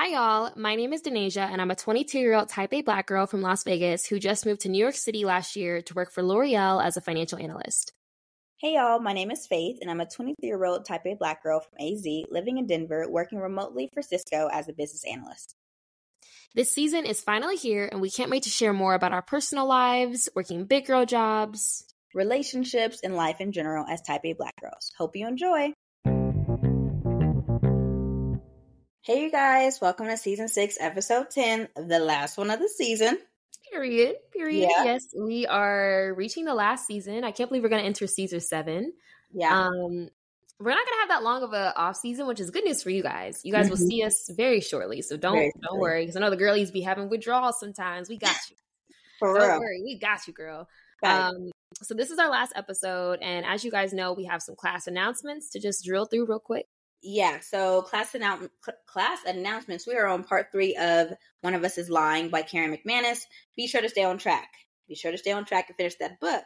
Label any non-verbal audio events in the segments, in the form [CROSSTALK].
Hi, y'all. My name is Denasia, and I'm a 22 year old type A black girl from Las Vegas who just moved to New York City last year to work for L'Oreal as a financial analyst. Hey, y'all. My name is Faith, and I'm a 23 year old type A black girl from AZ living in Denver, working remotely for Cisco as a business analyst. This season is finally here, and we can't wait to share more about our personal lives, working big girl jobs, relationships, and life in general as type A black girls. Hope you enjoy. Hey, you guys, welcome to season six, episode 10, the last one of the season. Period. Period. Yeah. Yes, we are reaching the last season. I can't believe we're going to enter season seven. Yeah. Um, we're not going to have that long of a off season, which is good news for you guys. You guys mm-hmm. will see us very shortly, so don't very don't worry because I know the girlies be having withdrawals sometimes. We got you. for don't real. worry, we got you, girl. Um, so this is our last episode, and as you guys know, we have some class announcements to just drill through real quick yeah so class annou- class announcements we are on part three of one of us is lying by karen mcmanus. Be sure to stay on track. Be sure to stay on track and finish that book.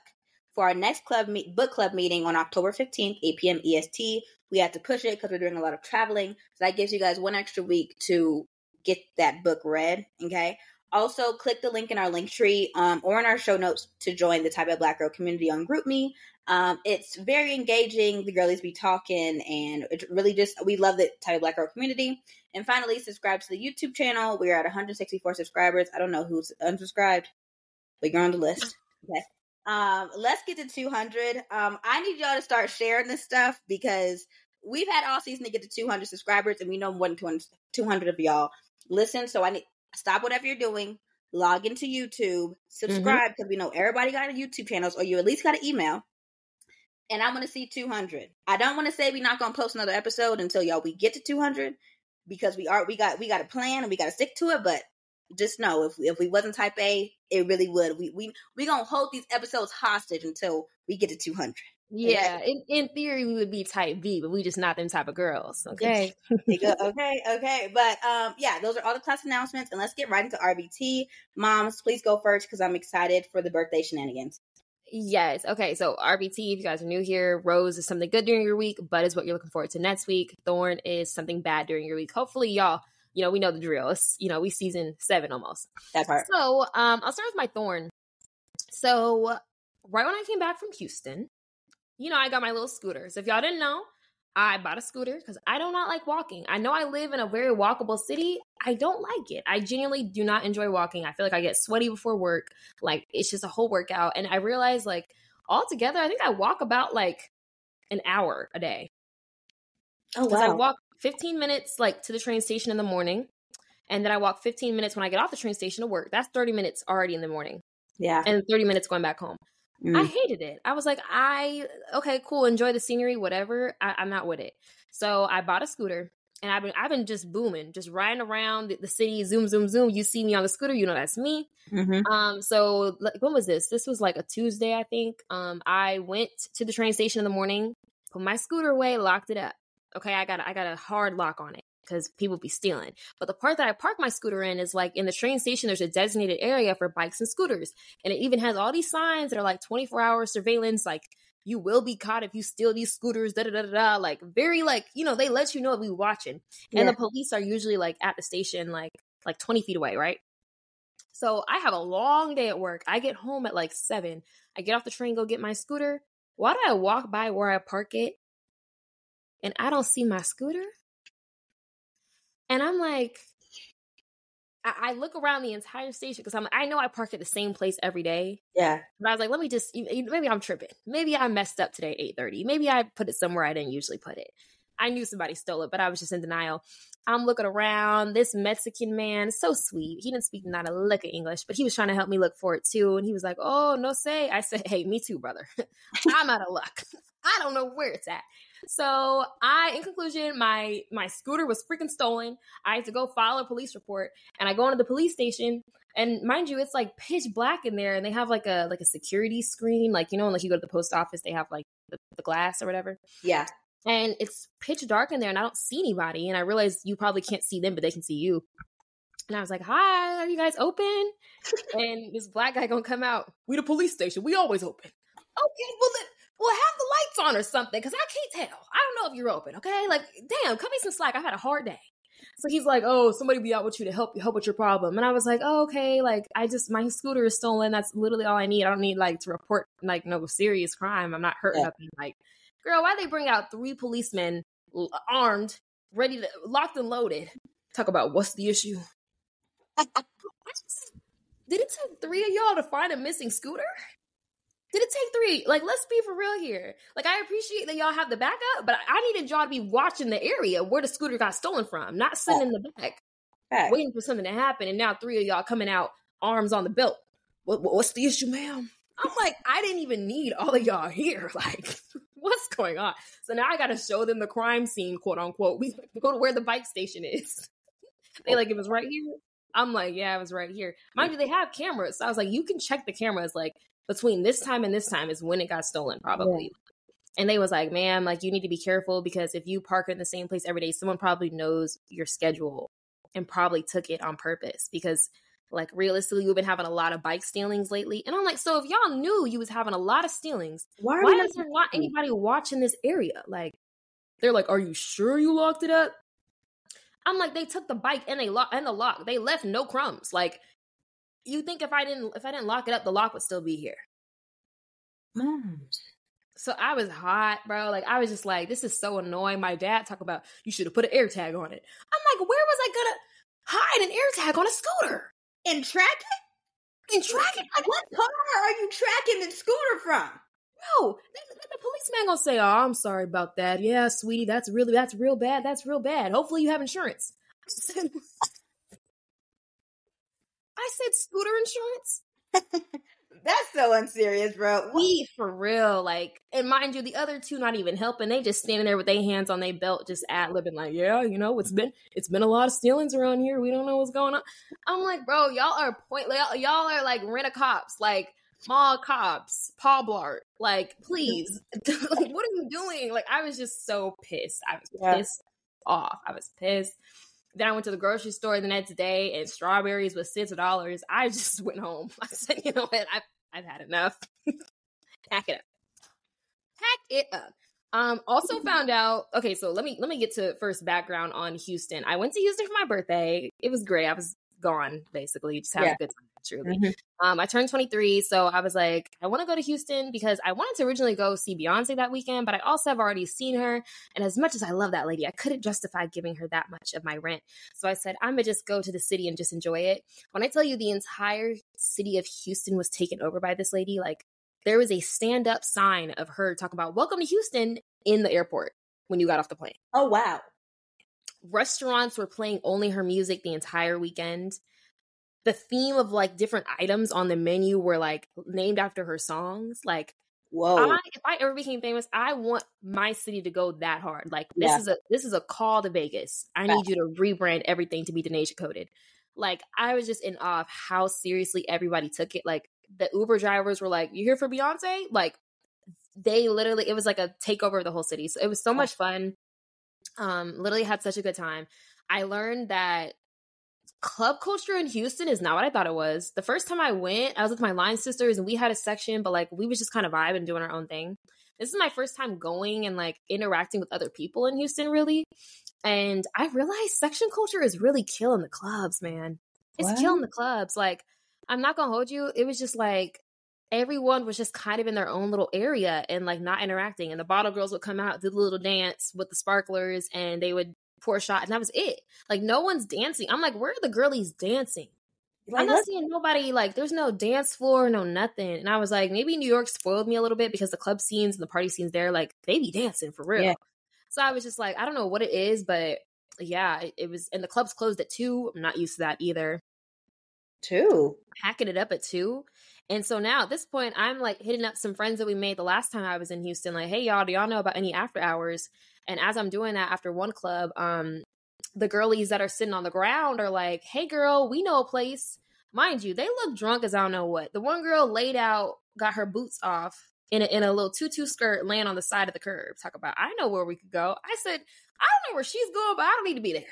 For our next club me- book club meeting on october 15th 8 p.m est we have to push it because we're doing a lot of traveling. So that gives you guys one extra week to get that book read okay? Also, click the link in our link tree um, or in our show notes to join the Type A Black Girl community on GroupMe. Um, it's very engaging. The girlies be talking, and it really just we love the Type A Black Girl community. And finally, subscribe to the YouTube channel. We are at 164 subscribers. I don't know who's unsubscribed, but you're on the list. [LAUGHS] Okay. Um, let's get to 200. Um, I need y'all to start sharing this stuff because we've had all season to get to 200 subscribers, and we know more than 200, 200 of y'all listen. So I need stop whatever you're doing, log into YouTube, mm-hmm. subscribe because mm-hmm. we know everybody got a YouTube channels, or you at least got an email. And I'm gonna see 200. I don't want to say we're not gonna post another episode until y'all we get to 200 because we are we got we got a plan and we got to stick to it. But just know if if we wasn't Type A, it really would. We we we gonna hold these episodes hostage until we get to 200. Yeah, in, in theory we would be type B, but we just not them type of girls. Okay. [LAUGHS] okay, okay. But um yeah, those are all the class announcements and let's get right into RBT. Moms, please go first because I'm excited for the birthday shenanigans. Yes. Okay. So RBT, if you guys are new here, Rose is something good during your week. Bud is what you're looking forward to next week. Thorn is something bad during your week. Hopefully, y'all, you know, we know the drill. It's, you know, we season seven almost. That's right. So um, I'll start with my Thorn. So right when I came back from Houston, you know, I got my little scooter. So if y'all didn't know, I bought a scooter because I do not like walking. I know I live in a very walkable city. I don't like it. I genuinely do not enjoy walking. I feel like I get sweaty before work. Like it's just a whole workout. And I realized like altogether, I think I walk about like an hour a day. Oh wow! I walk 15 minutes like to the train station in the morning, and then I walk 15 minutes when I get off the train station to work. That's 30 minutes already in the morning. Yeah, and 30 minutes going back home. Mm. I hated it. I was like, I okay, cool, enjoy the scenery, whatever. I, am not with it. So I bought a scooter, and I've been I've been just booming, just riding around the, the city, zoom, zoom, zoom. You see me on the scooter, you know that's me. Mm-hmm. Um, so like, when was this? This was like a Tuesday, I think. Um, I went to the train station in the morning, put my scooter away, locked it up. Okay, I got I got a hard lock on it because people be stealing. But the part that I park my scooter in is like in the train station, there's a designated area for bikes and scooters. And it even has all these signs that are like 24 hour surveillance, like you will be caught if you steal these scooters, da da da da. Like very like, you know, they let you know we watching. Yeah. And the police are usually like at the station, like like 20 feet away, right? So I have a long day at work. I get home at like seven. I get off the train, go get my scooter. Why do I walk by where I park it and I don't see my scooter? And I'm like, I, I look around the entire station because I'm I know I park at the same place every day. Yeah. But I was like, let me just maybe I'm tripping. Maybe I messed up today eight thirty. Maybe I put it somewhere I didn't usually put it. I knew somebody stole it, but I was just in denial. I'm looking around. This Mexican man, so sweet. He didn't speak not a lick of English, but he was trying to help me look for it too. And he was like, "Oh, no say." I said, "Hey, me too, brother. [LAUGHS] I'm out of luck. [LAUGHS] I don't know where it's at." So I, in conclusion, my my scooter was freaking stolen. I had to go file a police report, and I go into the police station. And mind you, it's like pitch black in there, and they have like a like a security screen, like you know, like you go to the post office, they have like the, the glass or whatever. Yeah. And it's pitch dark in there, and I don't see anybody. And I realize you probably can't see them, but they can see you. And I was like, "Hi, are you guys open?" [LAUGHS] and this black guy gonna come out. We the police station. We always open. Okay, well well, have the lights on or something, because I can't tell. I don't know if you're open, okay? Like, damn, cut me some slack. I've had a hard day. So he's like, "Oh, somebody be out with you to help you help with your problem." And I was like, "Oh, okay. Like, I just my scooter is stolen. That's literally all I need. I don't need like to report like no serious crime. I'm not hurt yeah. nothing. Like, girl, why they bring out three policemen armed, ready to locked and loaded? Talk about what's the issue? [LAUGHS] Did it take three of y'all to find a missing scooter? Did it take three? Like, let's be for real here. Like, I appreciate that y'all have the backup, but I needed y'all to be watching the area where the scooter got stolen from, not sitting in the back, back, waiting for something to happen. And now three of y'all coming out, arms on the belt. What, what's the issue, ma'am? I'm like, I didn't even need all of y'all here. [LAUGHS] Like, what's going on? So now I got to show them the crime scene, quote unquote. We [LAUGHS] go to where the bike station is. [LAUGHS] they oh. like, it was right here. I'm like, yeah, it was right here. Mind you, they have cameras. So I was like, you can check the cameras. Like, between this time and this time is when it got stolen, probably. Yeah. And they was like, ma'am, like you need to be careful because if you park in the same place every day, someone probably knows your schedule and probably took it on purpose because like realistically we've been having a lot of bike stealings lately. And i'm like so if y'all knew you was having a lot of stealings why, why is there not anybody watching this area? Like they're like are you sure you locked it up? I'm like they took the bike and they lock and the lock. They left no crumbs. Like you think if I didn't if I didn't lock it up, the lock would still be here. Mom. So I was hot, bro. Like I was just like, this is so annoying. My dad talk about you should have put an air tag on it. I'm like, where was I gonna hide an air tag on a scooter? And track it? And track it? Like what car are you tracking the scooter from? No, the, the policeman gonna say, "Oh, I'm sorry about that. Yeah, sweetie, that's really that's real bad. That's real bad. Hopefully, you have insurance." [LAUGHS] [LAUGHS] I said scooter insurance. [LAUGHS] That's so unserious, bro. We for real, like, and mind you, the other two not even helping. They just standing there with their hands on their belt, just ad libbing, like, yeah, you know, it's been it's been a lot of stealings around here. We don't know what's going on. I'm like, bro, y'all are point, y'all, are like rent a cops, like mall cops, Paul Blart. Like, please, [LAUGHS] [LAUGHS] like, what are you doing? Like, I was just so pissed. I was yeah. pissed off. I was pissed. Then I went to the grocery store the next day and strawberries was six dollars. I [LAUGHS] just went home. I said, you know what? I've, I've had enough. [LAUGHS] Pack it up. Pack it up. Um, also found out, okay, so let me let me get to first background on Houston. I went to Houston for my birthday. It was great. I was gone basically, just having yeah. a good time truly. Mm-hmm. Um, I turned 23, so I was like, I want to go to Houston because I wanted to originally go see Beyonce that weekend, but I also have already seen her. And as much as I love that lady, I couldn't justify giving her that much of my rent. So I said, I'm gonna just go to the city and just enjoy it. When I tell you the entire city of Houston was taken over by this lady, like there was a stand up sign of her talking about welcome to Houston in the airport when you got off the plane. Oh, wow. Restaurants were playing only her music the entire weekend the theme of like different items on the menu were like named after her songs. Like, whoa! I, if I ever became famous, I want my city to go that hard. Like, this yeah. is a this is a call to Vegas. I need you to rebrand everything to be Denasia coded. Like, I was just in awe of how seriously everybody took it. Like, the Uber drivers were like, "You here for Beyonce?" Like, they literally it was like a takeover of the whole city. So it was so much fun. Um, literally had such a good time. I learned that club culture in Houston is not what I thought it was. The first time I went, I was with my line sisters and we had a section, but like we was just kind of vibing doing our own thing. This is my first time going and like interacting with other people in Houston, really. And I realized section culture is really killing the clubs, man. It's what? killing the clubs. Like, I'm not gonna hold you. It was just like everyone was just kind of in their own little area and like not interacting. And the bottle girls would come out, do the little dance with the sparklers, and they would pour a shot, and that was it. Like no one's dancing. I'm like, where are the girlies dancing? Like, I'm not seeing nobody like there's no dance floor, no nothing. And I was like, maybe New York spoiled me a little bit because the club scenes and the party scenes there, like they be dancing for real. Yeah. So I was just like, I don't know what it is, but yeah, it, it, was and the clubs closed at two. I'm not used to that either. Two. Hacking it up at two. And so now at this point, I'm like hitting up some friends that we made the last time I was in Houston, like, hey y'all, do y'all know about any after hours? And as I'm doing that after one club, um, the girlies that are sitting on the ground are like, hey girl, we know a place. Mind you, they look drunk as I don't know what. The one girl laid out, got her boots off in a, in a little tutu skirt, laying on the side of the curb. Talk about, I know where we could go. I said, I don't know where she's going, but I don't need to be there.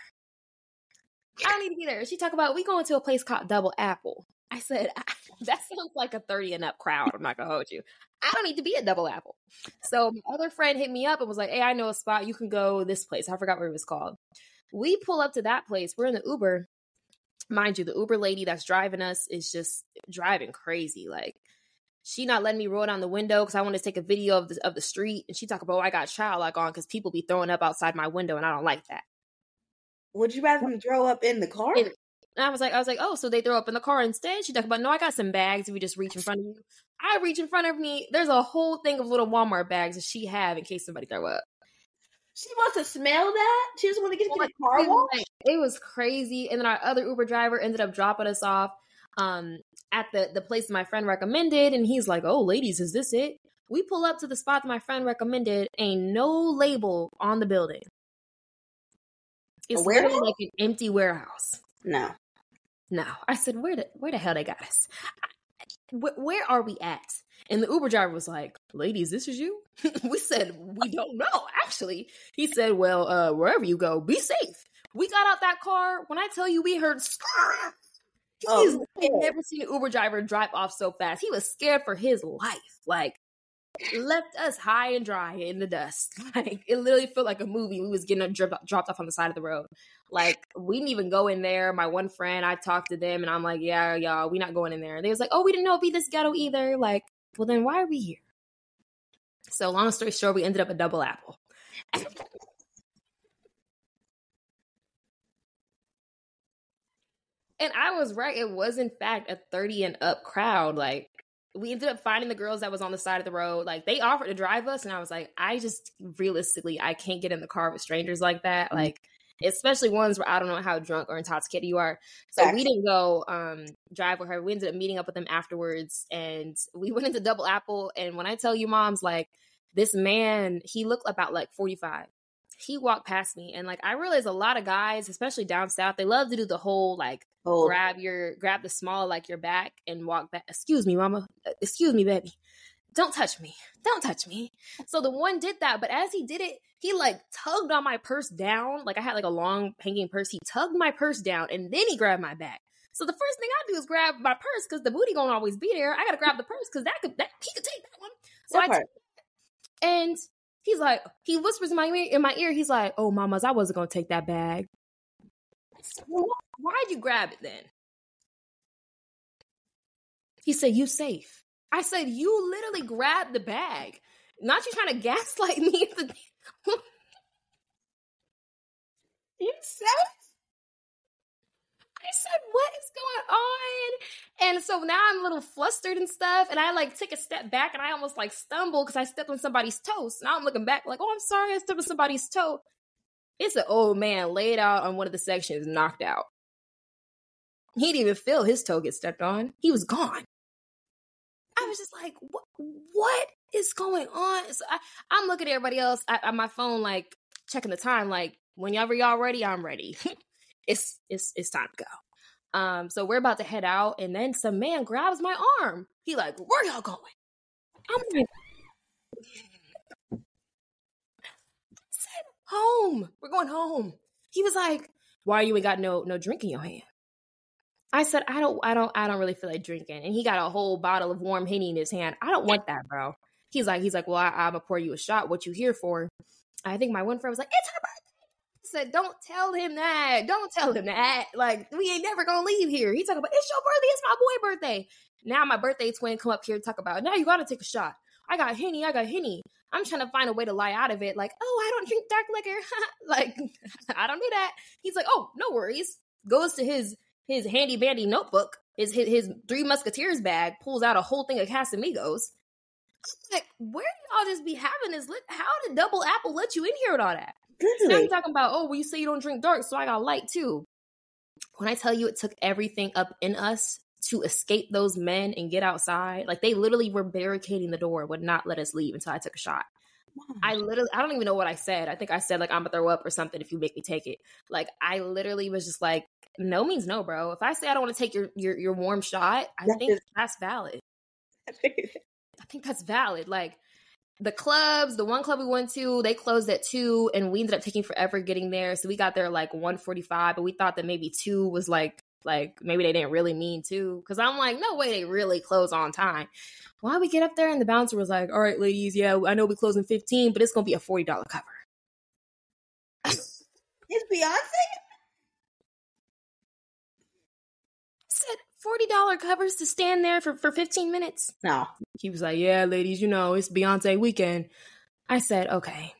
I don't need to be there. She talk about we going to a place called Double Apple. I said, [LAUGHS] that sounds like a 30 and up crowd. I'm not gonna hold you. I don't need to be at Double Apple. So my other friend hit me up and was like, Hey, I know a spot. You can go this place. I forgot what it was called. We pull up to that place. We're in the Uber. Mind you, the Uber lady that's driving us is just driving crazy. Like she not letting me roll down the window because I want to take a video of the of the street. And she talk about oh, I got child lock on because people be throwing up outside my window and I don't like that. Would you rather them throw up in the car? And I was like, I was like, oh, so they throw up in the car instead. She talked about no, I got some bags. If we just reach in front of you, I reach in front of me. There's a whole thing of little Walmart bags that she have in case somebody throw up. She wants to smell that. She doesn't want to get into the car wash. It was crazy. And then our other Uber driver ended up dropping us off um, at the the place my friend recommended, and he's like, "Oh, ladies, is this it?" We pull up to the spot that my friend recommended. Ain't no label on the building. It's literally like an empty warehouse. No, no. I said, "Where the where the hell they got us? Where, where are we at?" And the Uber driver was like, "Ladies, this is you." [LAUGHS] we said, "We don't know." Actually, he said, "Well, uh, wherever you go, be safe." We got out that car. When I tell you, we heard. [LAUGHS] Screech. He's oh, never seen an Uber driver drive off so fast. He was scared for his life. Like left us high and dry in the dust. [LAUGHS] Like it literally felt like a movie. We was getting dropped, dropped off on the side of the road. Like we didn't even go in there. My one friend, I talked to them, and I'm like, "Yeah, y'all, we not going in there." And they was like, "Oh, we didn't know it'd be this ghetto either." Like, well, then why are we here? So long story short, we ended up a double apple. And I was right. It was in fact a 30 and up crowd. Like we ended up finding the girls that was on the side of the road. Like they offered to drive us, and I was like, I just realistically, I can't get in the car with strangers like that. Mm-hmm. Like especially ones where I don't know how drunk or intoxicated you are. So exactly. we didn't go um, drive with her. We ended up meeting up with them afterwards, and we [LAUGHS] went into Double Apple. And when I tell you, moms, like this man, he looked about like forty five. He walked past me, and like I realized a lot of guys, especially down south, they love to do the whole like Oh. Grab your grab the small like your back and walk back. Excuse me, mama. Uh, excuse me, baby. Don't touch me. Don't touch me. So the one did that, but as he did it, he like tugged on my purse down. Like I had like a long hanging purse. He tugged my purse down and then he grabbed my back. So the first thing I do is grab my purse because the booty gonna always be there. I gotta grab the purse because that could that he could take that one. So that I t- and he's like he whispers in my ear in my ear. He's like, "Oh, mamas, I wasn't gonna take that bag." Why'd you grab it then? He said, You safe. I said, You literally grabbed the bag. Not you trying to gaslight me. [LAUGHS] you safe? I said, What is going on? And so now I'm a little flustered and stuff. And I like take a step back and I almost like stumble because I stepped on somebody's toe. So now I'm looking back like, Oh, I'm sorry. I stepped on somebody's toe. It's an old man laid out on one of the sections, knocked out. He didn't even feel his toe get stepped on. He was gone. I was just like, what, what is going on? So I, am looking at everybody else on my phone, like checking the time, like whenever y'all ready, I'm ready. [LAUGHS] it's it's it's time to go. Um, so we're about to head out, and then some man grabs my arm. He like, where y'all going? I'm like, said home. We're going home. He was like, why you ain't got no no drink in your hand? I said, I don't, I don't, I don't really feel like drinking. And he got a whole bottle of warm henny in his hand. I don't want that, bro. He's like, he's like, well, I, am gonna pour you a shot. What you here for? I think my one friend was like, it's her birthday. Said, don't tell him that. Don't tell him that. Like, we ain't never gonna leave here. He talking about, it's your birthday. It's my boy birthday. Now my birthday twin come up here to talk about, now you gotta take a shot. I got henny. I got henny. I'm trying to find a way to lie out of it. Like, oh, I don't drink dark liquor. [LAUGHS] like, [LAUGHS] I don't do that. He's like, oh, no worries. Goes to his his handy dandy notebook, his, his his Three Musketeers bag, pulls out a whole thing of Casamigos. Like, where y'all just be having this? How did Double Apple let you in here with all that? So now you're talking about, oh, well, you say you don't drink dark, so I got light too. When I tell you it took everything up in us to escape those men and get outside, like they literally were barricading the door, would not let us leave until I took a shot. I literally, I don't even know what I said. I think I said like I'm gonna throw up or something if you make me take it. Like I literally was just like, no means no, bro. If I say I don't want to take your your your warm shot, I that think is- that's valid. [LAUGHS] I think that's valid. Like the clubs, the one club we went to, they closed at two, and we ended up taking forever getting there. So we got there like one forty five, but we thought that maybe two was like like maybe they didn't really mean two. Because I'm like, no way, they really close on time. Why we get up there and the bouncer was like, all right, ladies, yeah, I know we close in fifteen, but it's gonna be a forty dollar cover. It's Beyonce. Said forty dollar covers to stand there for for fifteen minutes. No, he was like, "Yeah, ladies, you know it's Beyonce weekend." I said, "Okay."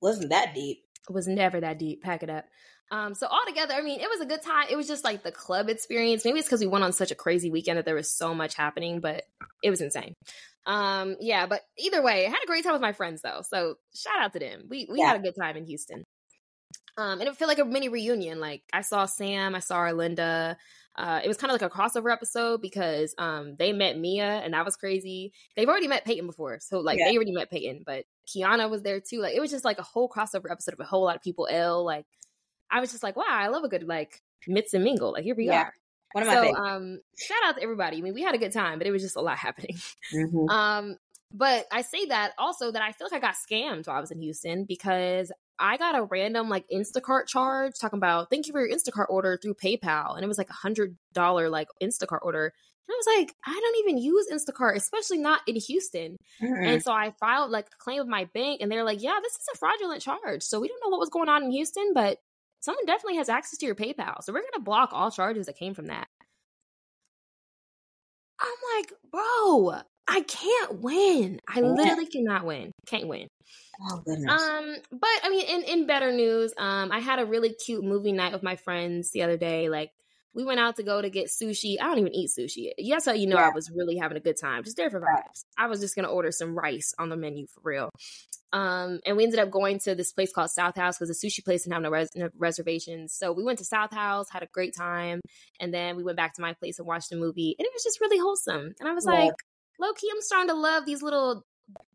Wasn't that deep? It was never that deep. Pack it up. Um, so altogether, I mean, it was a good time. It was just like the club experience. Maybe it's because we went on such a crazy weekend that there was so much happening, but it was insane. Um, yeah, but either way, I had a great time with my friends though. So shout out to them. We we yeah. had a good time in Houston. Um, and it felt like a mini reunion. Like I saw Sam, I saw Arlinda. Uh, it was kind of like a crossover episode because um, they met Mia and that was crazy. They've already met Peyton before, so like yeah. they already met Peyton, but Kiana was there too. Like it was just like a whole crossover episode of a whole lot of people. L like I was just like, wow, I love a good like mix and mingle. Like here we yeah. are. One of my so, um, shout out to everybody. I mean, we had a good time, but it was just a lot [LAUGHS] happening. Mm-hmm. Um, but I say that also that I feel like I got scammed while I was in Houston because I got a random like Instacart charge talking about thank you for your Instacart order through PayPal, and it was like a hundred dollar like Instacart order. And I was like, I don't even use Instacart, especially not in Houston. Mm-hmm. And so I filed like a claim with my bank, and they're like, Yeah, this is a fraudulent charge. So we don't know what was going on in Houston, but someone definitely has access to your PayPal. So we're going to block all charges that came from that. I'm like, bro, I can't win. I literally cannot win. Can't win. Oh goodness. Um, but I mean, in in better news, um, I had a really cute movie night with my friends the other day. Like, we went out to go to get sushi. I don't even eat sushi. Yes, so you know yeah. I was really having a good time, just there for vibes. I was just gonna order some rice on the menu for real. Um, and we ended up going to this place called South House because the sushi place didn't have no, res- no, reservations. So we went to South House, had a great time, and then we went back to my place and watched a movie, and it was just really wholesome. And I was yeah. like, low key, I'm starting to love these little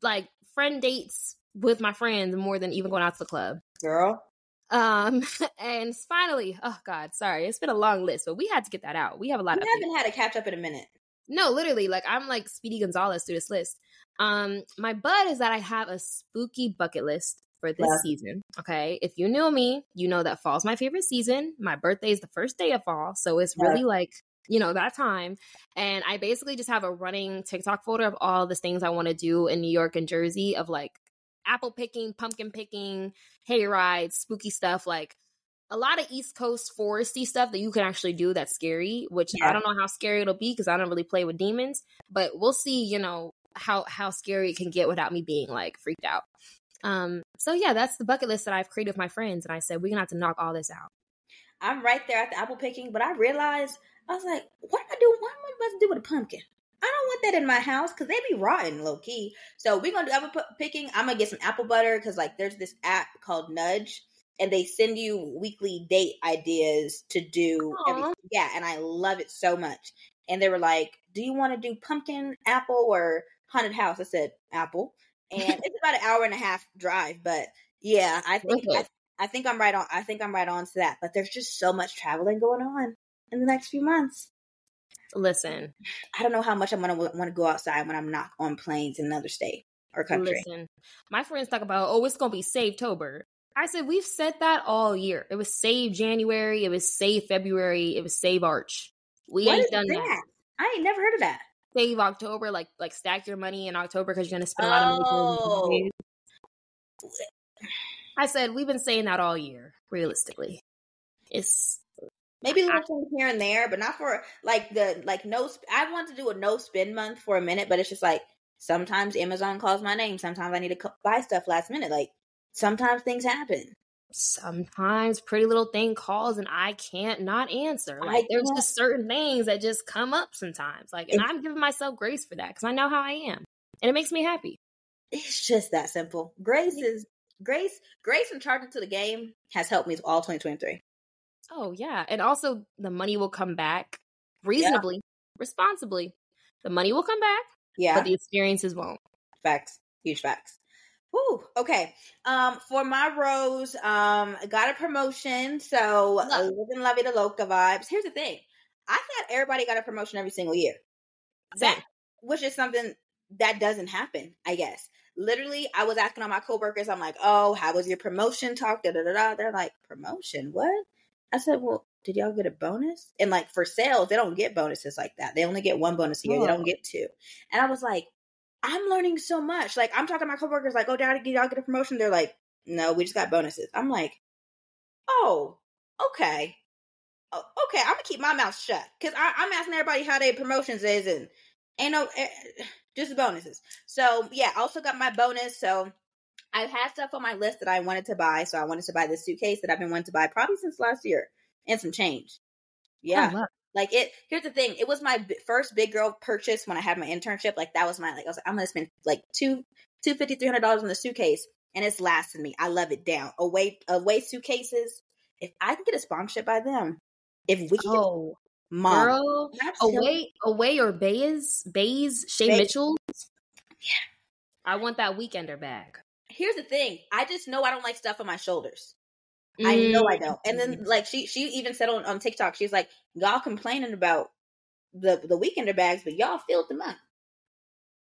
like friend dates with my friends more than even going out to the club. Girl. Um, [LAUGHS] and finally, oh God, sorry, it's been a long list, but we had to get that out. We have a lot. Of We haven't had a catch up in a minute. No, literally, like I'm like Speedy Gonzalez through this list. Um, my bud is that I have a spooky bucket list for this yeah. season. Okay. If you knew me, you know that fall's my favorite season. My birthday is the first day of fall. So it's really like, you know, that time. And I basically just have a running TikTok folder of all the things I want to do in New York and Jersey of like apple picking, pumpkin picking, hay rides, spooky stuff. Like a lot of East Coast foresty stuff that you can actually do that's scary, which yeah. I don't know how scary it'll be because I don't really play with demons, but we'll see, you know, how how scary it can get without me being like freaked out. Um, so yeah, that's the bucket list that I've created with my friends, and I said we're gonna have to knock all this out. I'm right there at the apple picking, but I realized I was like, what am I doing? What am I supposed to do with a pumpkin? I don't want that in my house because they be rotten low key. So we're gonna do apple picking. I'm gonna get some apple butter because like there's this app called Nudge and they send you weekly date ideas to do. yeah, and I love it so much. And they were like, "Do you want to do pumpkin, apple, or haunted house?" I said, "Apple." And it's about an hour and a half drive, but yeah, I think I, I think I'm right on. I think I'm right on to that. But there's just so much traveling going on in the next few months. Listen, I don't know how much I'm gonna want to go outside when I'm not on planes in another state or country. Listen, my friends talk about, oh, it's gonna be Save Tober. I said we've said that all year. It was Save January. It was Save February. It was Save Arch. We what ain't done that? that? I ain't never heard of that. Save October, like like stack your money in October because you're gonna spend a lot of money. Oh. I said we've been saying that all year. Realistically, it's maybe a little thing here and there, but not for like the like no. I want to do a no spend month for a minute, but it's just like sometimes Amazon calls my name. Sometimes I need to buy stuff last minute. Like sometimes things happen. Sometimes pretty little thing calls and I can't not answer. Like there's just certain things that just come up sometimes. Like and I'm giving myself grace for that because I know how I am. And it makes me happy. It's just that simple. Grace is grace grace and charging to the game has helped me all 2023. Oh yeah. And also the money will come back reasonably, yeah. responsibly. The money will come back. Yeah. But the experiences won't. Facts. Huge facts. Whew, okay. Um, for my rose, um, got a promotion, so Love. living La Vida Loca vibes. Here's the thing: I thought everybody got a promotion every single year. Same. That, which is something that doesn't happen, I guess. Literally, I was asking all my coworkers, I'm like, "Oh, how was your promotion talk?" Da da da da. They're like, "Promotion? What?" I said, "Well, did y'all get a bonus?" And like for sales, they don't get bonuses like that. They only get one bonus a year. Oh. They don't get two. And I was like, I'm learning so much. Like I'm talking to my coworkers, like, "Oh, did y'all get a promotion?" They're like, "No, we just got bonuses." I'm like, oh, okay. Oh, okay, I'm gonna keep my mouth shut because I'm asking everybody how their promotions is and ain't no eh, just bonuses. So yeah, I also got my bonus. So I've had stuff on my list that I wanted to buy. So I wanted to buy this suitcase that I've been wanting to buy probably since last year and some change. Oh, yeah. Oh, like it, here's the thing. It was my b- first big girl purchase when I had my internship. Like that was my, like, I was like, I'm going to spend like two, two fifty, three hundred dollars on the suitcase. And it's lasting me. I love it down. Away, away suitcases. If I can get a sponsorship by them, if we can oh, Mom, girl, away, away or Béis, Béis, Shay. Mitchell. Yeah, I want that weekender bag. Here's the thing: I just know I don't like stuff on my shoulders. Mm. I know I don't. And then, mm. like she, she even said on, on TikTok, she's like, "Y'all complaining about the the weekender bags, but y'all filled them up."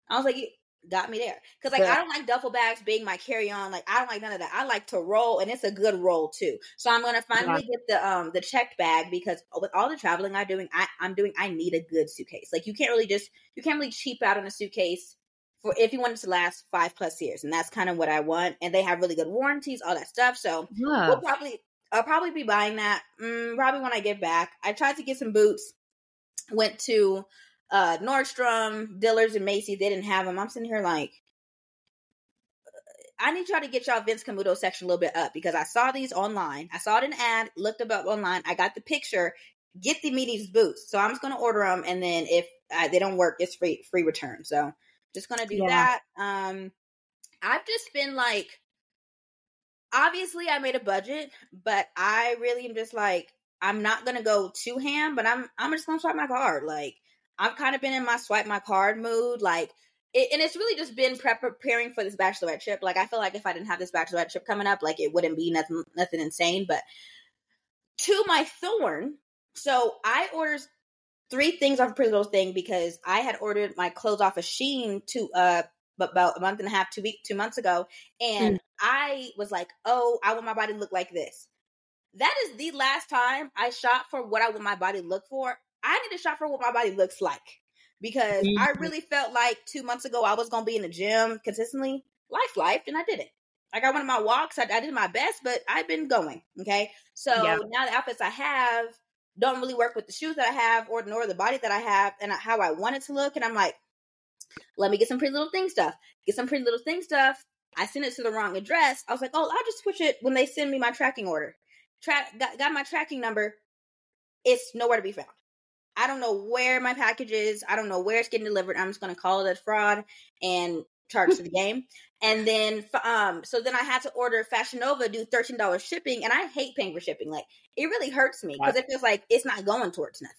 I was like, you got me there. Cause like. I don't like duffel bags being my carry on. Like I don't like none of that. I like to roll and it's a good roll too. So I'm gonna finally yeah. get the um the checked bag because with all the traveling I'm doing, I, I'm doing I need a good suitcase. Like you can't really just you can't really cheap out on a suitcase for if you want it to last five plus years. And that's kind of what I want. And they have really good warranties, all that stuff. So we'll probably I'll probably be buying that mm, probably when I get back. I tried to get some boots. Went to uh, Nordstrom, Dillard's, and Macy's. They didn't have them. I'm sitting here like, I need y'all to get y'all Vince Camuto section a little bit up because I saw these online. I saw it in an ad, looked them up online. I got the picture. Get the me these boots. So I'm just gonna order them, and then if uh, they don't work, it's free free return. So just gonna do yeah. that. Um, I've just been like, obviously I made a budget, but I really am just like, I'm not gonna go too ham, but I'm I'm just gonna swipe my card. Like I've kind of been in my swipe my card mood, like, it, and it's really just been prep- preparing for this bachelorette trip. Like, I feel like if I didn't have this bachelorette trip coming up, like, it wouldn't be nothing, nothing insane. But to my thorn, so I ordered three things off of Pretty Little Thing because I had ordered my clothes off of Shein to uh about a month and a half, two week, two months ago, and mm. I was like, oh, I want my body to look like this. That is the last time I shop for what I want my body to look for. I need to shop for what my body looks like because mm-hmm. I really felt like two months ago I was gonna be in the gym consistently. Life life, and I didn't. Like I went on my walks, I, I, did my best, but I've been going. Okay, so yeah. now the outfits I have don't really work with the shoes that I have, or nor the body that I have, and how I want it to look. And I'm like, let me get some pretty little thing stuff. Get some pretty little thing stuff. I sent it to the wrong address. I was like, oh, I'll just switch it when they send me my tracking order. Track got, got my tracking number. It's nowhere to be found. I don't know where my package is. I don't know where it's getting delivered. I'm just going to call it a fraud and charge to the game. And then, um, so then I had to order Fashion Nova do thirteen dollars shipping, and I hate paying for shipping. Like it really hurts me because it feels like it's not going towards nothing,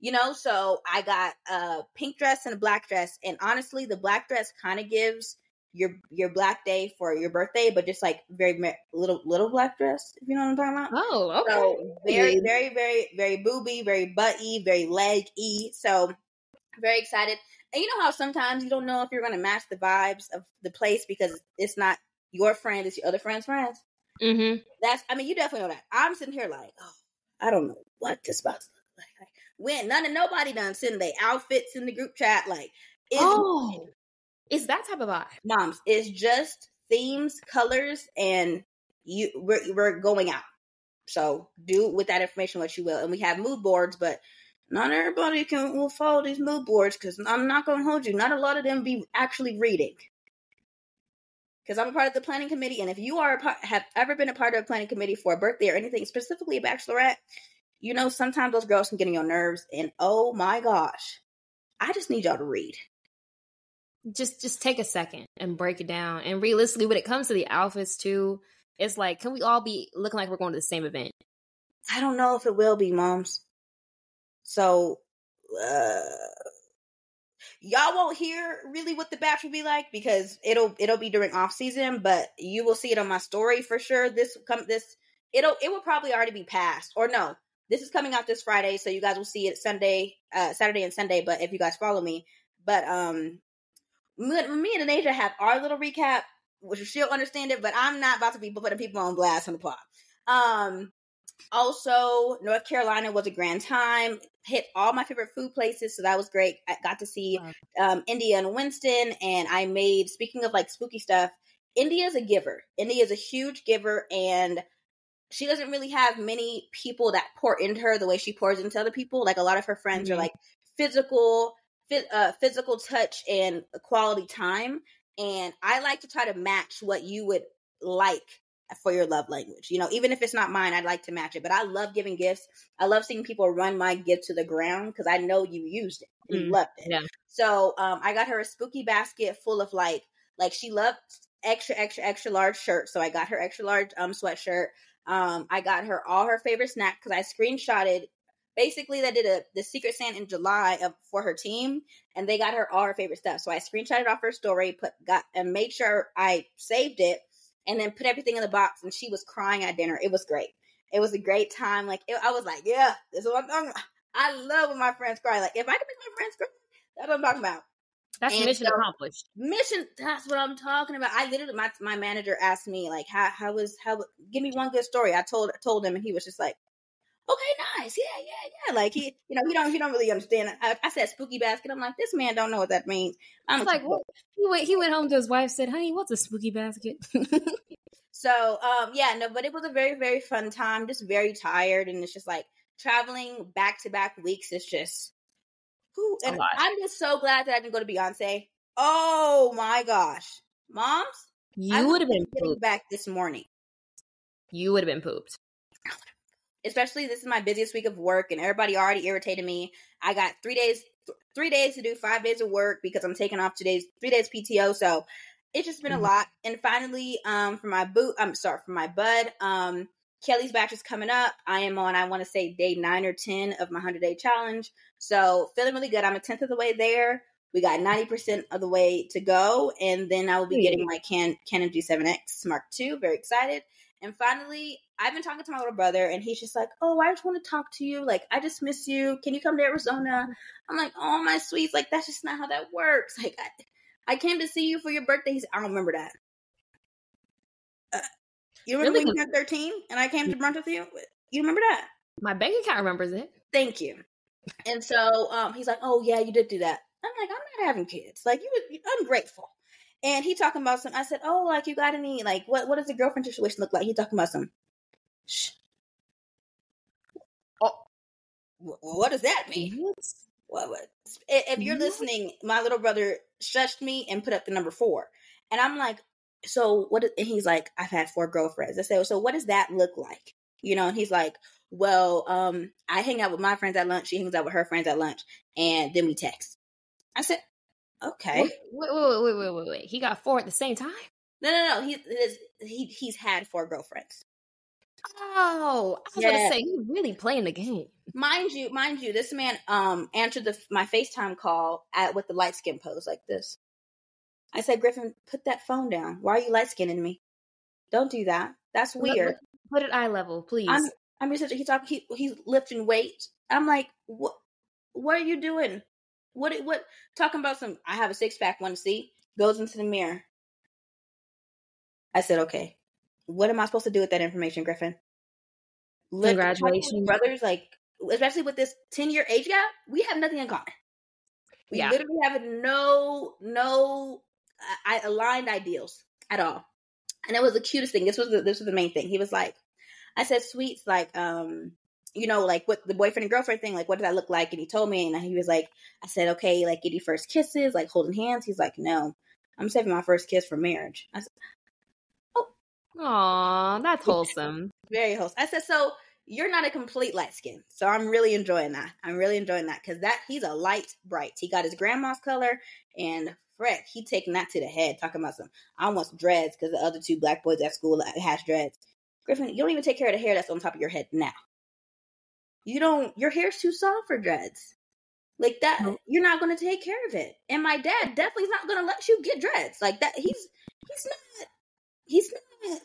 you know. So I got a pink dress and a black dress, and honestly, the black dress kind of gives your your black day for your birthday, but just like very little little black dress, if you know what I'm talking about. Oh, okay. So very very very very booby, very butty, very leggy. So very excited. And you know how sometimes you don't know if you're going to match the vibes of the place because it's not your friend, it's your other friend's friends. Mm-hmm. That's I mean you definitely know that. I'm sitting here like, oh, I don't know what this about to look like. When none of nobody done sending their outfits in the group chat like. Oh, it's that type of vibe. Moms, it's just themes, colors, and you we're, we're going out. So do with that information what you will. And we have mood boards, but not everybody can will follow these mood boards because I'm not going to hold you. Not a lot of them be actually reading. Because I'm a part of the planning committee, and if you are part, have ever been a part of a planning committee for a birthday or anything, specifically a bachelorette, you know sometimes those girls can get on your nerves. And oh my gosh, I just need y'all to read just just take a second and break it down. And realistically, when it comes to the outfits too, it's like, can we all be looking like we're going to the same event? I don't know if it will be, moms. So, uh, y'all won't hear really what the batch will be like because it'll it'll be during off season, but you will see it on my story for sure. This come this it'll it will probably already be passed or no. This is coming out this Friday, so you guys will see it Sunday, uh, Saturday and Sunday. But if you guys follow me, but um, me and Asia have our little recap, which she'll understand it, but I'm not about to be putting people on blast on the pod. Um, also, North Carolina was a grand time. Hit all my favorite food places, so that was great. I got to see um, India and Winston, and I made. Speaking of like spooky stuff, India is a giver. India is a huge giver, and she doesn't really have many people that pour into her the way she pours into other people. Like a lot of her friends mm-hmm. are like physical, uh, physical touch and quality time. And I like to try to match what you would like for your love language. You know, even if it's not mine, I'd like to match it. But I love giving gifts. I love seeing people run my gift to the ground because I know you used it and mm, you loved it. Yeah. So um, I got her a spooky basket full of like, like she loved extra, extra, extra large shirts. So I got her extra large um sweatshirt. Um, I got her all her favorite snack because I screenshotted. Basically, they did a the Secret Santa in July of for her team, and they got her all her favorite stuff. So I screenshotted off her story, put got and made sure I saved it and then put everything in the box. And she was crying at dinner. It was great. It was a great time. Like it, I was like, yeah, this is what I'm talking about. I love when my friends cry. Like if I can make my friends cry, that's what I'm talking about. That's and mission so, accomplished. Mission. That's what I'm talking about. I literally, my my manager asked me like, how how was how? Give me one good story. I told told him, and he was just like, okay, nice, yeah, yeah, yeah. Like he, you know, he don't he don't really understand. I, I said spooky basket. I'm like, this man don't know what that means. I'm like, what? He went he went home to his wife, said, honey, what's a spooky basket? [LAUGHS] so um yeah, no, but it was a very very fun time. Just very tired, and it's just like traveling back to back weeks. It's just. Whew, and I'm just so glad that I didn't go to Beyonce. Oh my gosh, moms! You would have been pooped. back this morning. You would have been pooped especially this is my busiest week of work and everybody already irritated me. I got three days, three days to do five days of work because I'm taking off today's three days PTO. So it's just been mm-hmm. a lot. And finally, um, for my boot, I'm sorry, for my bud, um, Kelly's batch is coming up. I am on, I want to say day nine or 10 of my 100 day challenge. So feeling really good. I'm a tenth of the way there. We got 90% of the way to go. And then I will be getting my Can- Canon G7X Mark II. Very excited. And finally, I've been talking to my little brother, and he's just like, "Oh, I just want to talk to you. Like, I just miss you. Can you come to Arizona?" I'm like, "Oh, my sweets. Like, that's just not how that works. Like, I, I came to see you for your birthday." He's, I don't remember that. Uh, you remember really? when you were 13 and I came to brunch with you? You remember that? My bank account remembers it. Thank you. And so um, he's like, "Oh yeah, you did do that." I'm like, "I'm not having kids. Like, you were ungrateful." And he talking about some. I said, "Oh, like you got any? Like, what? What does the girlfriend situation look like?" He talking about some. Shh. Oh, what does that mean? What? what? If you're listening, my little brother shushed me and put up the number four, and I'm like, "So what?" And he's like, "I've had four girlfriends." I said, "So what does that look like?" You know, and he's like, "Well, um, I hang out with my friends at lunch. She hangs out with her friends at lunch, and then we text." I said, Okay. Wait, wait, wait, wait, wait, wait, wait. He got four at the same time? No, no, no. He he he's had four girlfriends. Oh, I was yeah. to say he's really playing the game. Mind you, mind you, this man um answered the my FaceTime call at with the light skin pose like this. I said, Griffin, put that phone down. Why are you light skinning me? Don't do that. That's weird. Put, it eye level, please. I'm I'm researching. He's talking. He, he's lifting weight. I'm like, what? What are you doing? What what talking about some I have a six pack, want to see? Goes into the mirror. I said, okay. What am I supposed to do with that information, Griffin? Congratulations, brothers. Like, especially with this ten year age gap, we have nothing in common. We yeah. literally have no no uh, aligned ideals at all. And it was the cutest thing. This was the, this was the main thing. He was like, I said, sweets, like, um, you know, like what the boyfriend and girlfriend thing, like what does that look like? And he told me, and he was like, I said, okay, like any first kisses, like holding hands. He's like, no, I'm saving my first kiss for marriage. I said, Aw, that's wholesome. Very wholesome. I said, so you're not a complete light skin, so I'm really enjoying that. I'm really enjoying that because that he's a light bright. He got his grandma's color, and Fred, he taking that to the head, talking about some. I want some dreads because the other two black boys at school has dreads. Griffin, you don't even take care of the hair that's on top of your head now you don't your hair's too soft for dreads like that nope. you're not going to take care of it and my dad definitely is not going to let you get dreads like that he's he's not he's not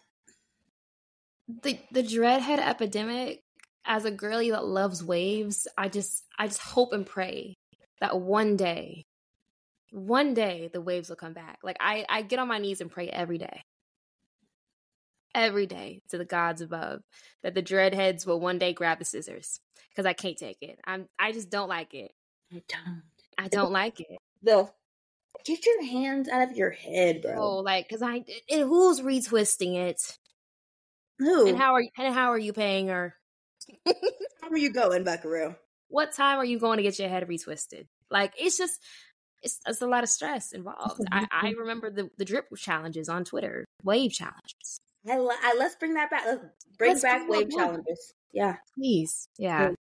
the the dreadhead epidemic as a girlie that loves waves i just i just hope and pray that one day one day the waves will come back like i i get on my knees and pray every day every day to the gods above that the dreadheads will one day grab the scissors because I can't take it. I'm I just don't like it. I don't. I don't like it. The get your hands out of your head, bro. Oh, like because I it, who's retwisting it? Who? And how are you, and how are you paying her? [LAUGHS] how are you going, Buckaroo? What time are you going to get your head retwisted? Like it's just it's, it's a lot of stress involved. I, I [LAUGHS] remember the the drip challenges on Twitter, wave challenges. I, I let's bring that back. Let's bring let's back wave challenges. Yeah, please. Yeah. [LAUGHS]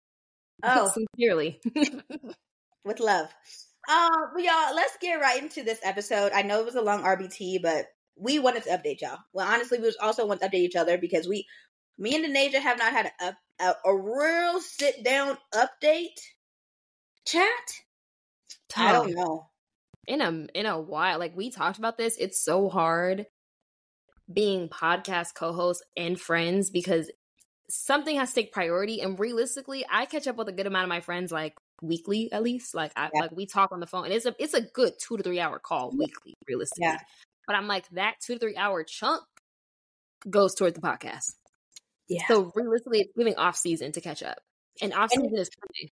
Oh, sincerely. With love. Um, but y'all, let's get right into this episode. I know it was a long RBT, but we wanted to update y'all. Well, honestly, we also want to update each other because we, me and Denasia have not had a, a, a real sit down update chat. I don't know. In a in a while, like we talked about this, it's so hard being podcast co-hosts and friends because something has to take priority. And realistically, I catch up with a good amount of my friends like weekly at least. Like I yeah. like we talk on the phone and it's a it's a good two to three hour call weekly, realistically. Yeah. But I'm like that two to three hour chunk goes towards the podcast. Yeah. So realistically, it's giving off season to catch up, and off season and, is coming.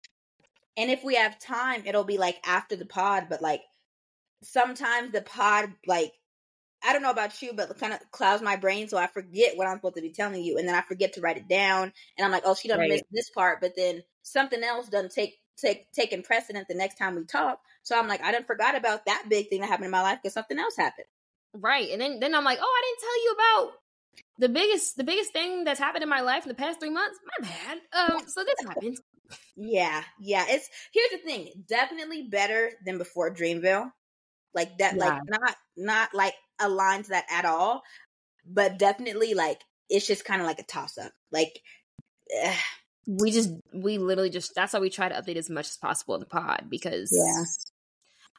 And if we have time, it'll be like after the pod. But like sometimes the pod, like I don't know about you, but kind of clouds my brain, so I forget what I'm supposed to be telling you, and then I forget to write it down, and I'm like, oh, she doesn't right. miss this part, but then something else doesn't take take taking precedent the next time we talk. So I'm like, I didn't forgot about that big thing that happened in my life because something else happened. Right. And then then I'm like, oh, I didn't tell you about the biggest the biggest thing that's happened in my life in the past three months. My bad. Um, so this [LAUGHS] happened. Yeah, yeah. It's here's the thing. Definitely better than before Dreamville. Like that, yeah. like not not like aligned to that at all. But definitely like it's just kind of like a toss up. Like ugh. We just we literally just that's why we try to update as much as possible in the pod because yeah.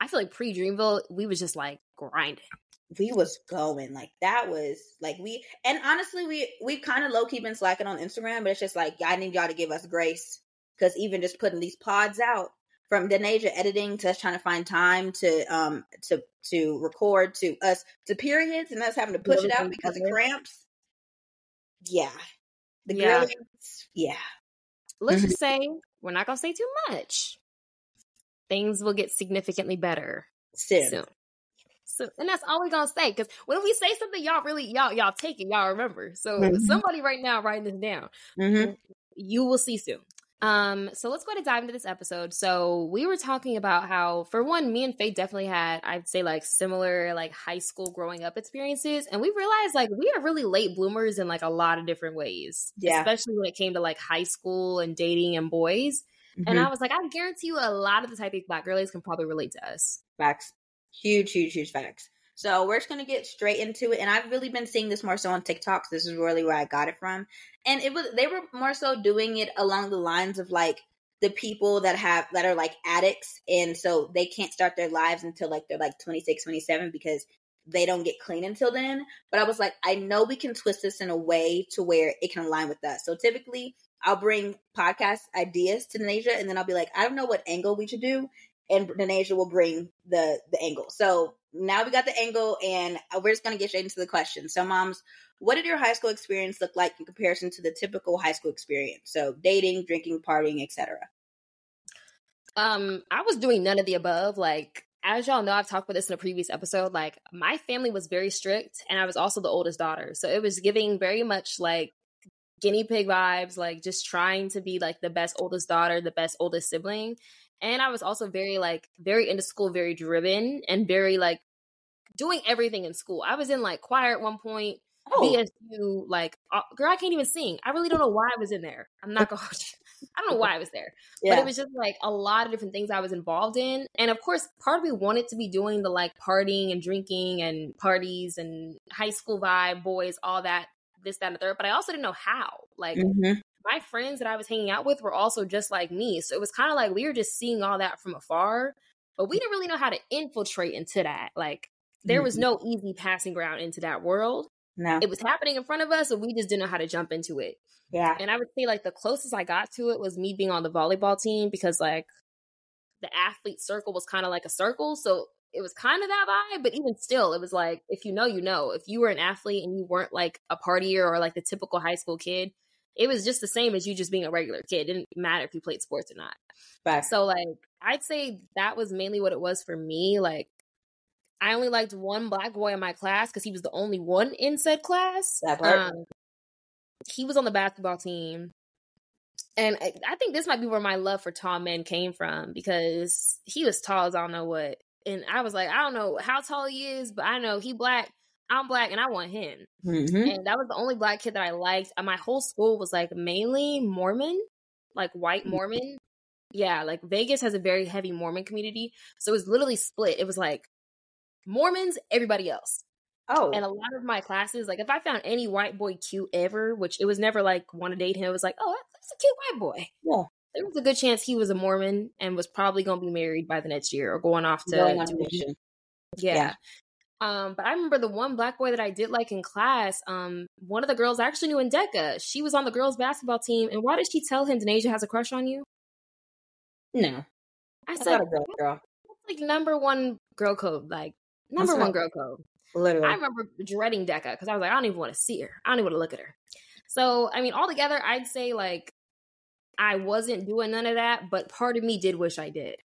I feel like pre Dreamville we was just like grinding we was going like that was like we and honestly we we kind of low key been slacking on Instagram, but it's just like I need y'all to give us grace because even just putting these pods out from Denasia editing to us trying to find time to um to to record to us to periods and us having to push it out because of cramps. Yeah, the yeah. yeah. Let's just say we're not gonna say too much. Things will get significantly better soon. soon. So, and that's all we're gonna say. Because when we say something, y'all really y'all y'all take it, y'all remember. So mm-hmm. somebody right now writing this down, mm-hmm. you will see soon. Um, so let's go ahead and dive into this episode. So we were talking about how, for one, me and Faye definitely had, I'd say, like similar like high school growing up experiences, and we realized like we are really late bloomers in like a lot of different ways. Yeah, especially when it came to like high school and dating and boys. Mm-hmm. And I was like, I guarantee you, a lot of the Type A Black girlies can probably relate to us. Facts. Huge, huge, huge facts. So we're just gonna get straight into it. And I've really been seeing this more so on TikToks. This is really where I got it from. And it was they were more so doing it along the lines of like the people that have that are like addicts and so they can't start their lives until like they're like 26 27 because they don't get clean until then but i was like i know we can twist this in a way to where it can align with us so typically i'll bring podcast ideas to Denasia and then i'll be like i don't know what angle we should do and Denasia will bring the the angle. So now we got the angle, and uh, we're just gonna get straight into the question. So, moms, what did your high school experience look like in comparison to the typical high school experience? So, dating, drinking, partying, etc. Um, I was doing none of the above. Like as y'all know, I've talked about this in a previous episode. Like my family was very strict, and I was also the oldest daughter, so it was giving very much like guinea pig vibes, like just trying to be like the best oldest daughter, the best oldest sibling and I was also very like very into school, very driven, and very like doing everything in school. I was in like choir at one point, oh. BSU, like uh, girl, I can't even sing. I really don't know why I was in there. I'm not gonna. [LAUGHS] I don't know why I was there, yeah. but it was just like a lot of different things I was involved in, and of course, part of me wanted to be doing the like partying and drinking and parties and high school vibe, boys, all that, this, that, and the third. But I also didn't know how. Like, mm-hmm my friends that I was hanging out with were also just like me. So it was kind of like we were just seeing all that from afar, but we didn't really know how to infiltrate into that. Like there was mm-hmm. no easy passing ground into that world. No. It was happening in front of us, and we just didn't know how to jump into it. Yeah. And I would say like the closest I got to it was me being on the volleyball team because like the athlete circle was kind of like a circle. So it was kind of that vibe, but even still, it was like if you know, you know. If you were an athlete and you weren't like a partier or like the typical high school kid, it was just the same as you just being a regular kid. It didn't matter if you played sports or not. So like I'd say that was mainly what it was for me. Like I only liked one black boy in my class because he was the only one in said class. That part. Um, he was on the basketball team. And I, I think this might be where my love for tall men came from because he was tall as I don't know what. And I was like, I don't know how tall he is, but I know he black. I'm black and I want him. Mm-hmm. And that was the only black kid that I liked. And my whole school was like mainly Mormon, like white Mormon. Yeah, like Vegas has a very heavy Mormon community. So it was literally split. It was like Mormons, everybody else. Oh. And a lot of my classes, like if I found any white boy cute ever, which it was never like want to date him, it was like, oh, that's a cute white boy. Yeah. There was a good chance he was a Mormon and was probably going to be married by the next year or going off to. Going on to mission. Yeah. yeah. Um, but I remember the one black boy that I did like in class. Um, one of the girls I actually knew in DECA. She was on the girls' basketball team. And why did she tell him Denasia has a crush on you? No. I said, a girl, girl. like number one girl code. Like, number one girl code. Literally. I remember dreading DECA because I was like, I don't even want to see her. I don't even want to look at her. So, I mean, altogether, I'd say like I wasn't doing none of that, but part of me did wish I did.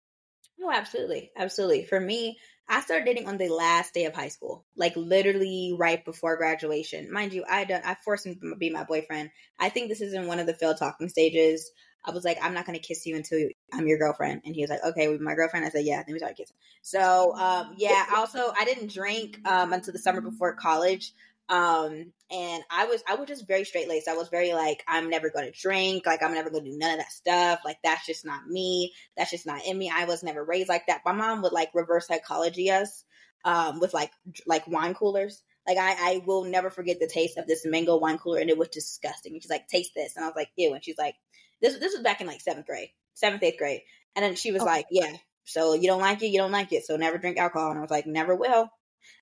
No, absolutely. Absolutely. For me, I started dating on the last day of high school, like literally right before graduation. Mind you, I done I forced him to be my boyfriend. I think this is in one of the failed talking stages. I was like, I'm not gonna kiss you until I'm your girlfriend, and he was like, Okay, with my girlfriend. I said, Yeah. Then we started kissing. So, um, yeah. Also, I didn't drink um, until the summer before college. Um, and I was I was just very straight laced. I was very like, I'm never gonna drink, like I'm never gonna do none of that stuff. Like that's just not me. That's just not in me. I was never raised like that. My mom would like reverse psychology us um with like like wine coolers. Like I, I will never forget the taste of this mango wine cooler, and it was disgusting. And she's like, "Taste this," and I was like, "Ew." And she's like, "This this was back in like seventh grade, seventh eighth grade." And then she was like, "Yeah, so you don't like it, you don't like it, so never drink alcohol." And I was like, "Never will,"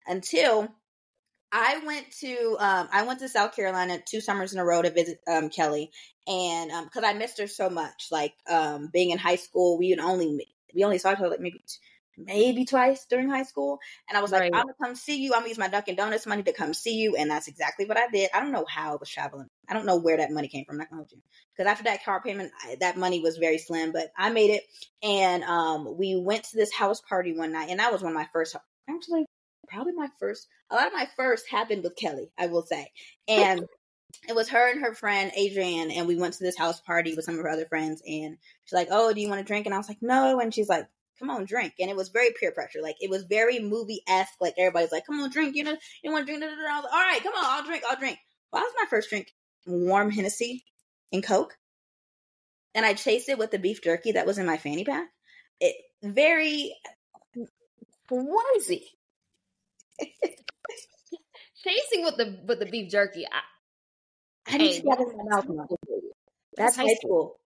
until I went to um, I went to South Carolina two summers in a row to visit um, Kelly, and because um, I missed her so much, like um, being in high school, we only we only saw her like maybe maybe twice during high school, and I was like, right. I'm gonna come see you. I'm gonna use my Dunkin' Donuts money to come see you, and that's exactly what I did. I don't know how I was traveling. I don't know where that money came from. I'm not gonna hold you because after that car payment, I, that money was very slim, but I made it, and um, we went to this house party one night, and that was one of my first actually probably my first a lot of my first happened with Kelly, I will say. And [LAUGHS] it was her and her friend Adrienne, and we went to this house party with some of her other friends. And she's like, "Oh, do you want to drink?" And I was like, "No." And she's like, "Come on, drink." And it was very peer pressure, like it was very movie esque. Like everybody's like, "Come on, drink." You know, you want to drink? And I was like, "All right, come on, I'll drink. I'll drink." Well, that was my first drink, warm Hennessy and Coke, and I chased it with the beef jerky that was in my fanny pack. It very uh, crazy. [LAUGHS] Chasing with the with the beef jerky. I, I need hey, to get in my mouth That's high school.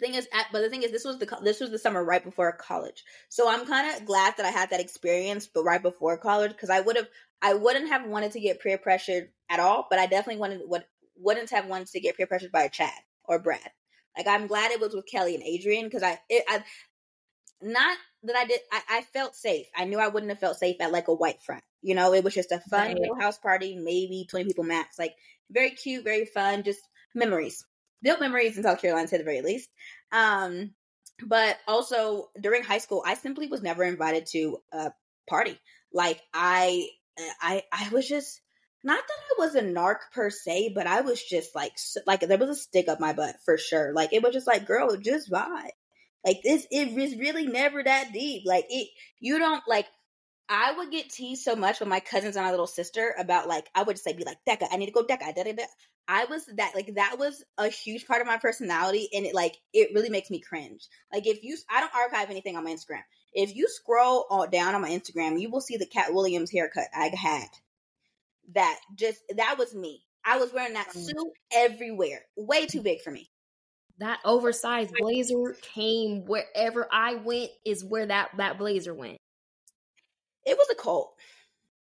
Thing is, but the thing is, this was the this was the summer right before college. So I'm kind of glad that I had that experience, but right before college, because I would have I wouldn't have wanted to get peer pressured at all, but I definitely wanted would wouldn't have wanted to get peer pressured by Chad or Brad. Like I'm glad it was with Kelly and Adrian because I it, I not that I did I, I, felt safe. I knew I wouldn't have felt safe at like a white front. You know, it was just a fun right. little house party, maybe 20 people max. Like very cute, very fun, just memories. Built memories in South Carolina to the very least. Um, but also during high school, I simply was never invited to a party. Like I I I was just not that I was a narc per se, but I was just like like there was a stick up my butt for sure. Like it was just like, girl, just vibe. Like this, it is really never that deep. Like it, you don't like. I would get teased so much with my cousins and my little sister about like I would just say be like DECA, I need to go DECA. Da, da, da. I was that like that was a huge part of my personality, and it like it really makes me cringe. Like if you, I don't archive anything on my Instagram. If you scroll on, down on my Instagram, you will see the Katt Williams haircut I had. That just that was me. I was wearing that mm. suit everywhere, way too big for me that oversized blazer came wherever I went is where that that blazer went. It was a cult.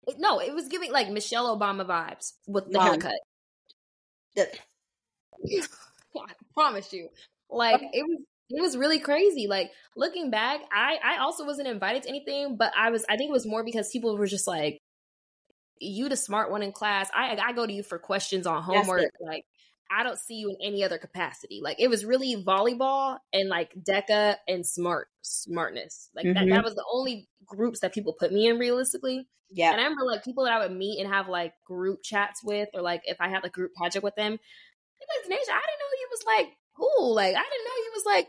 It, no, it was giving like Michelle Obama vibes with the haircut. The- [LAUGHS] I promise you. Like it was it was really crazy. Like looking back, I I also wasn't invited to anything, but I was I think it was more because people were just like you the smart one in class. I I go to you for questions on homework. Like I don't see you in any other capacity. Like it was really volleyball and like DECA and smart smartness. Like mm-hmm. that that was the only groups that people put me in realistically. Yeah. And I remember like people that I would meet and have like group chats with or like if I had a group project with them, like, Denasia, I didn't know you was like cool. Like, I didn't know you was like,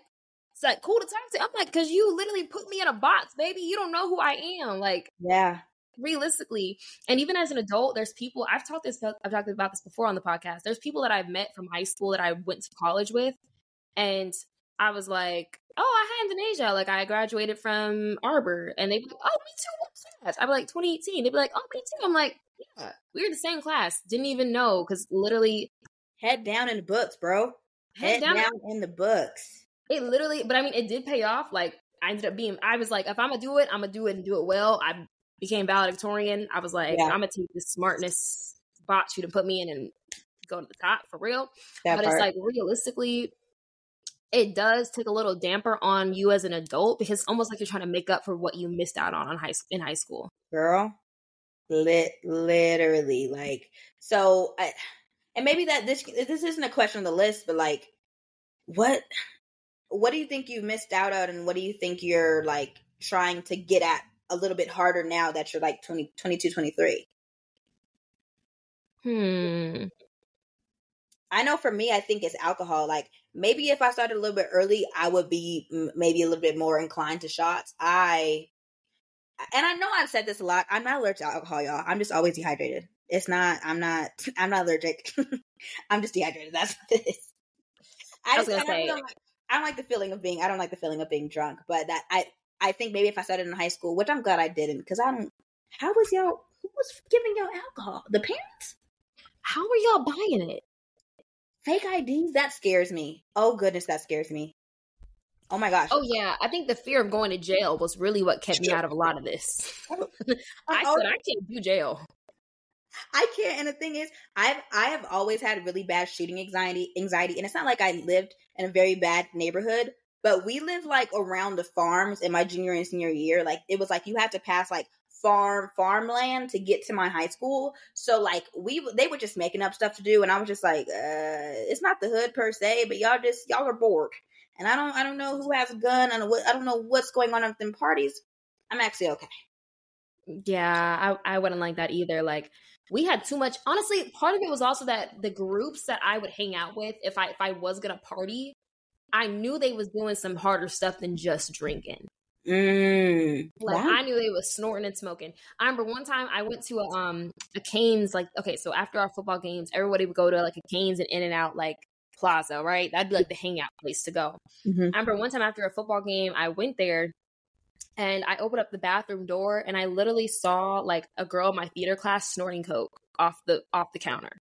it's like cool to talk to. I'm like, cause you literally put me in a box, baby. You don't know who I am. Like, yeah. Realistically, and even as an adult, there's people I've talked this I've talked about this before on the podcast. There's people that I've met from high school that I went to college with, and I was like, oh, I had Indonesia. Like I graduated from Arbor, and they'd be like, oh, me too. I'd be like 2018. They'd be like, oh, me too. I'm like, yeah, we were the same class. Didn't even know because literally head down in the books, bro. Head, head down, down in the books. It literally, but I mean, it did pay off. Like I ended up being, I was like, if I'm gonna do it, I'm gonna do it and do it well. I became valedictorian. I was like, yeah. I'm gonna take this smartness box you to put me in and go to the top for real. That but part. it's like realistically, it does take a little damper on you as an adult because it's almost like you're trying to make up for what you missed out on, on high in high school. Girl, lit literally like so I and maybe that this this isn't a question on the list, but like what what do you think you missed out on and what do you think you're like trying to get at a little bit harder now that you're like 20 22 23 hmm I know for me, I think it's alcohol. Like maybe if I started a little bit early, I would be maybe a little bit more inclined to shots. I, and I know I've said this a lot. I'm not allergic to alcohol, y'all. I'm just always dehydrated. It's not. I'm not. [LAUGHS] I'm not allergic. [LAUGHS] I'm just dehydrated. That's [LAUGHS] what it is. I, I was gonna say. I don't, like, I don't like the feeling of being. I don't like the feeling of being drunk. But that I. I think maybe if I started in high school, which I'm glad I didn't, because I don't. How was y'all? Who was giving y'all alcohol? The parents? How were y'all buying it? fake IDs, that scares me. Oh goodness, that scares me. Oh my gosh. Oh yeah, I think the fear of going to jail was really what kept me out of a lot of this. Oh, [LAUGHS] I oh. said I can't do jail. I can't. And the thing is, I've I have always had really bad shooting anxiety. Anxiety, and it's not like I lived in a very bad neighborhood, but we lived like around the farms in my junior and senior year. Like it was like you had to pass like farm farmland to get to my high school. So like we they were just making up stuff to do, and I was just like, uh, it's not the hood per se, but y'all just y'all are bored, and I don't I don't know who has a gun and what I don't know what's going on at them parties. I'm actually okay. Yeah, I I wouldn't like that either. Like we had too much. Honestly, part of it was also that the groups that I would hang out with, if I if I was gonna party, I knew they was doing some harder stuff than just drinking. Mm, like wow. I knew they was snorting and smoking. I remember one time I went to a um a Cane's like okay, so after our football games, everybody would go to like a Cane's and In and Out like plaza, right? That'd be like the hangout place to go. Mm-hmm. I remember one time after a football game, I went there and I opened up the bathroom door and I literally saw like a girl in my theater class snorting coke off the off the counter.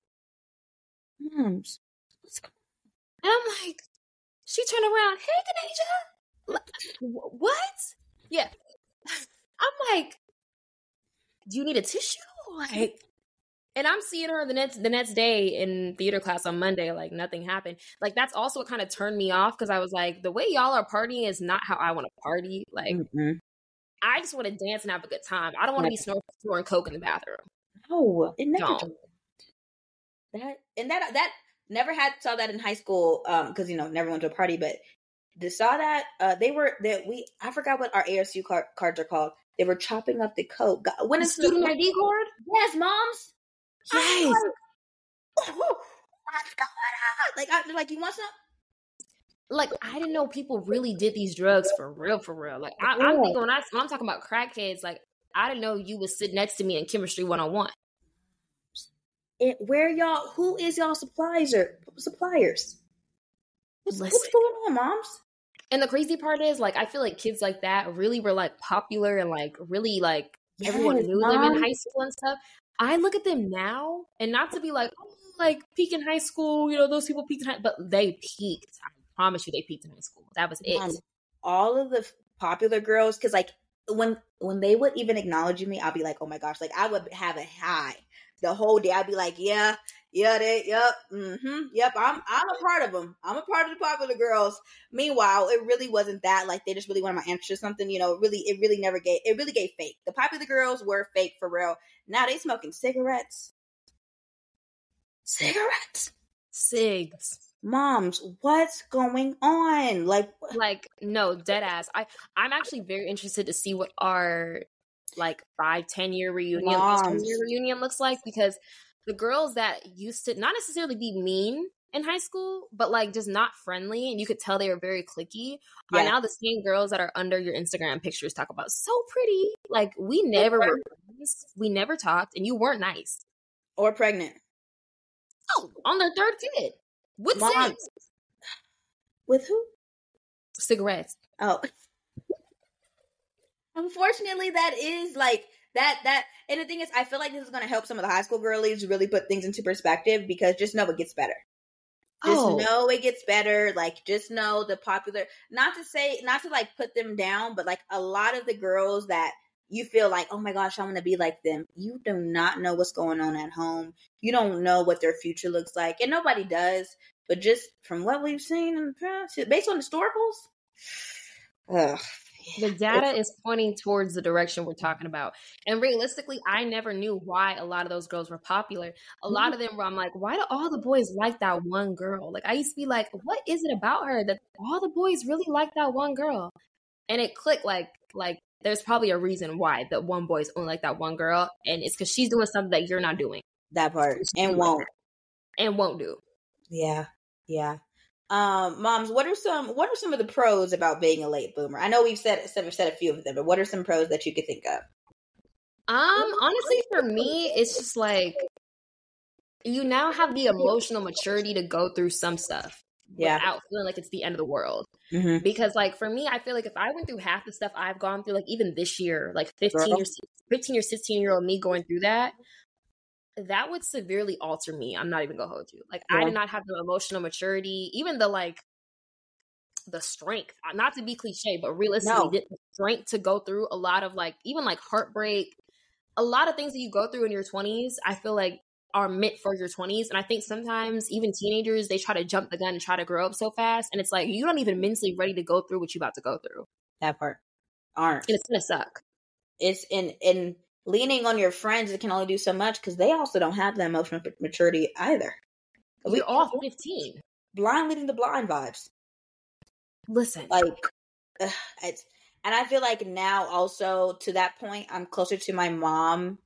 Moms, and I'm like, she turned around, hey Denasia, what? Yeah. [LAUGHS] I'm like, do you need a tissue? Like, and I'm seeing her the next the next day in theater class on Monday. Like nothing happened. Like that's also what kind of turned me off because I was like, the way y'all are partying is not how I want to party. Like, mm-hmm. I just want to dance and have a good time. I don't want to be snoring, snoring coke in the bathroom. No, it never. Don't. That and that that never had saw that in high school um because you know never went to a party but they saw that uh, they were that we I forgot what our ASU card, cards are called. They were chopping up the coat. When is student ID card? Yes, moms. Yes. Like, oh, what's going on? Like, I, like you want some? Like I didn't know people really did these drugs for real, for real. Like I, am thinking when I when I'm talking about crackheads, like I didn't know you would sit next to me in chemistry one on one. Where y'all? Who is y'all suppliers? Suppliers. What's, what's going on, moms? And the crazy part is, like, I feel like kids like that really were like popular and like really like yes, everyone knew mom. them in high school and stuff. I look at them now, and not to be like, oh, like peak in high school, you know, those people peaked in high, but they peaked. I promise you, they peaked in high school. That was it. And all of the popular girls, because like when when they would even acknowledge me, I'll be like, oh my gosh, like I would have a high the whole day. I'd be like, yeah, yeah, they, yep, mm-hmm, yep. I'm, I'm a part of them. I'm a part of the popular girls. Meanwhile, it really wasn't that. Like they just really wanted my interest or something. You know, really, it really never gave. It really gave fake. The popular girls were fake for real. Now they smoking cigarettes. Cigarettes. Cigs. Moms, what's going on? Like, like no, dead ass. I, I'm actually very interested to see what our like five, ten year reunion, year reunion looks like because the girls that used to not necessarily be mean in high school, but like just not friendly, and you could tell they were very clicky. Yeah. Are now the same girls that are under your Instagram pictures talk about so pretty. Like we never were friends, we never talked, and you weren't nice or pregnant. Oh, on their third kid with Mom. With who? Cigarettes. Oh. [LAUGHS] Unfortunately, that is like that that and the thing is I feel like this is gonna help some of the high school girlies really put things into perspective because just know it gets better. Just oh. know it gets better. Like just know the popular not to say not to like put them down, but like a lot of the girls that you feel like, oh my gosh, I want to be like them. You do not know what's going on at home. You don't know what their future looks like. And nobody does. But just from what we've seen in the past, based on historicals, [SIGHS] ugh, the data is pointing towards the direction we're talking about. And realistically, I never knew why a lot of those girls were popular. A lot of mm-hmm. them were, I'm like, why do all the boys like that one girl? Like, I used to be like, what is it about her that all the boys really like that one girl? And it clicked like, like, there's probably a reason why that one boy's only like that one girl. And it's because she's doing something that you're not doing. That part. And won't. And won't do. Yeah. Yeah. Um, moms, what are some what are some of the pros about being a late bloomer? I know we've said said, said a few of them, but what are some pros that you could think of? Um, honestly, for me, it's just like you now have the emotional maturity to go through some stuff yeah. without feeling like it's the end of the world. Mm-hmm. Because, like, for me, I feel like if I went through half the stuff I've gone through, like even this year, like 15 Girl. or 15 or 16 year old me going through that, that would severely alter me. I'm not even gonna hold you. Like yeah. I did not have the emotional maturity, even the like the strength. Uh, not to be cliche, but realistically, no. the strength to go through a lot of like even like heartbreak, a lot of things that you go through in your 20s. I feel like are meant for your 20s and i think sometimes even teenagers they try to jump the gun and try to grow up so fast and it's like you don't even mentally ready to go through what you're about to go through that part aren't and it's gonna suck it's in in leaning on your friends it can only do so much because they also don't have that emotional maturity either. We all 15. Blind leading the blind vibes. Listen. Like, ugh, it's, and I feel like now also to that point, I'm closer to my mom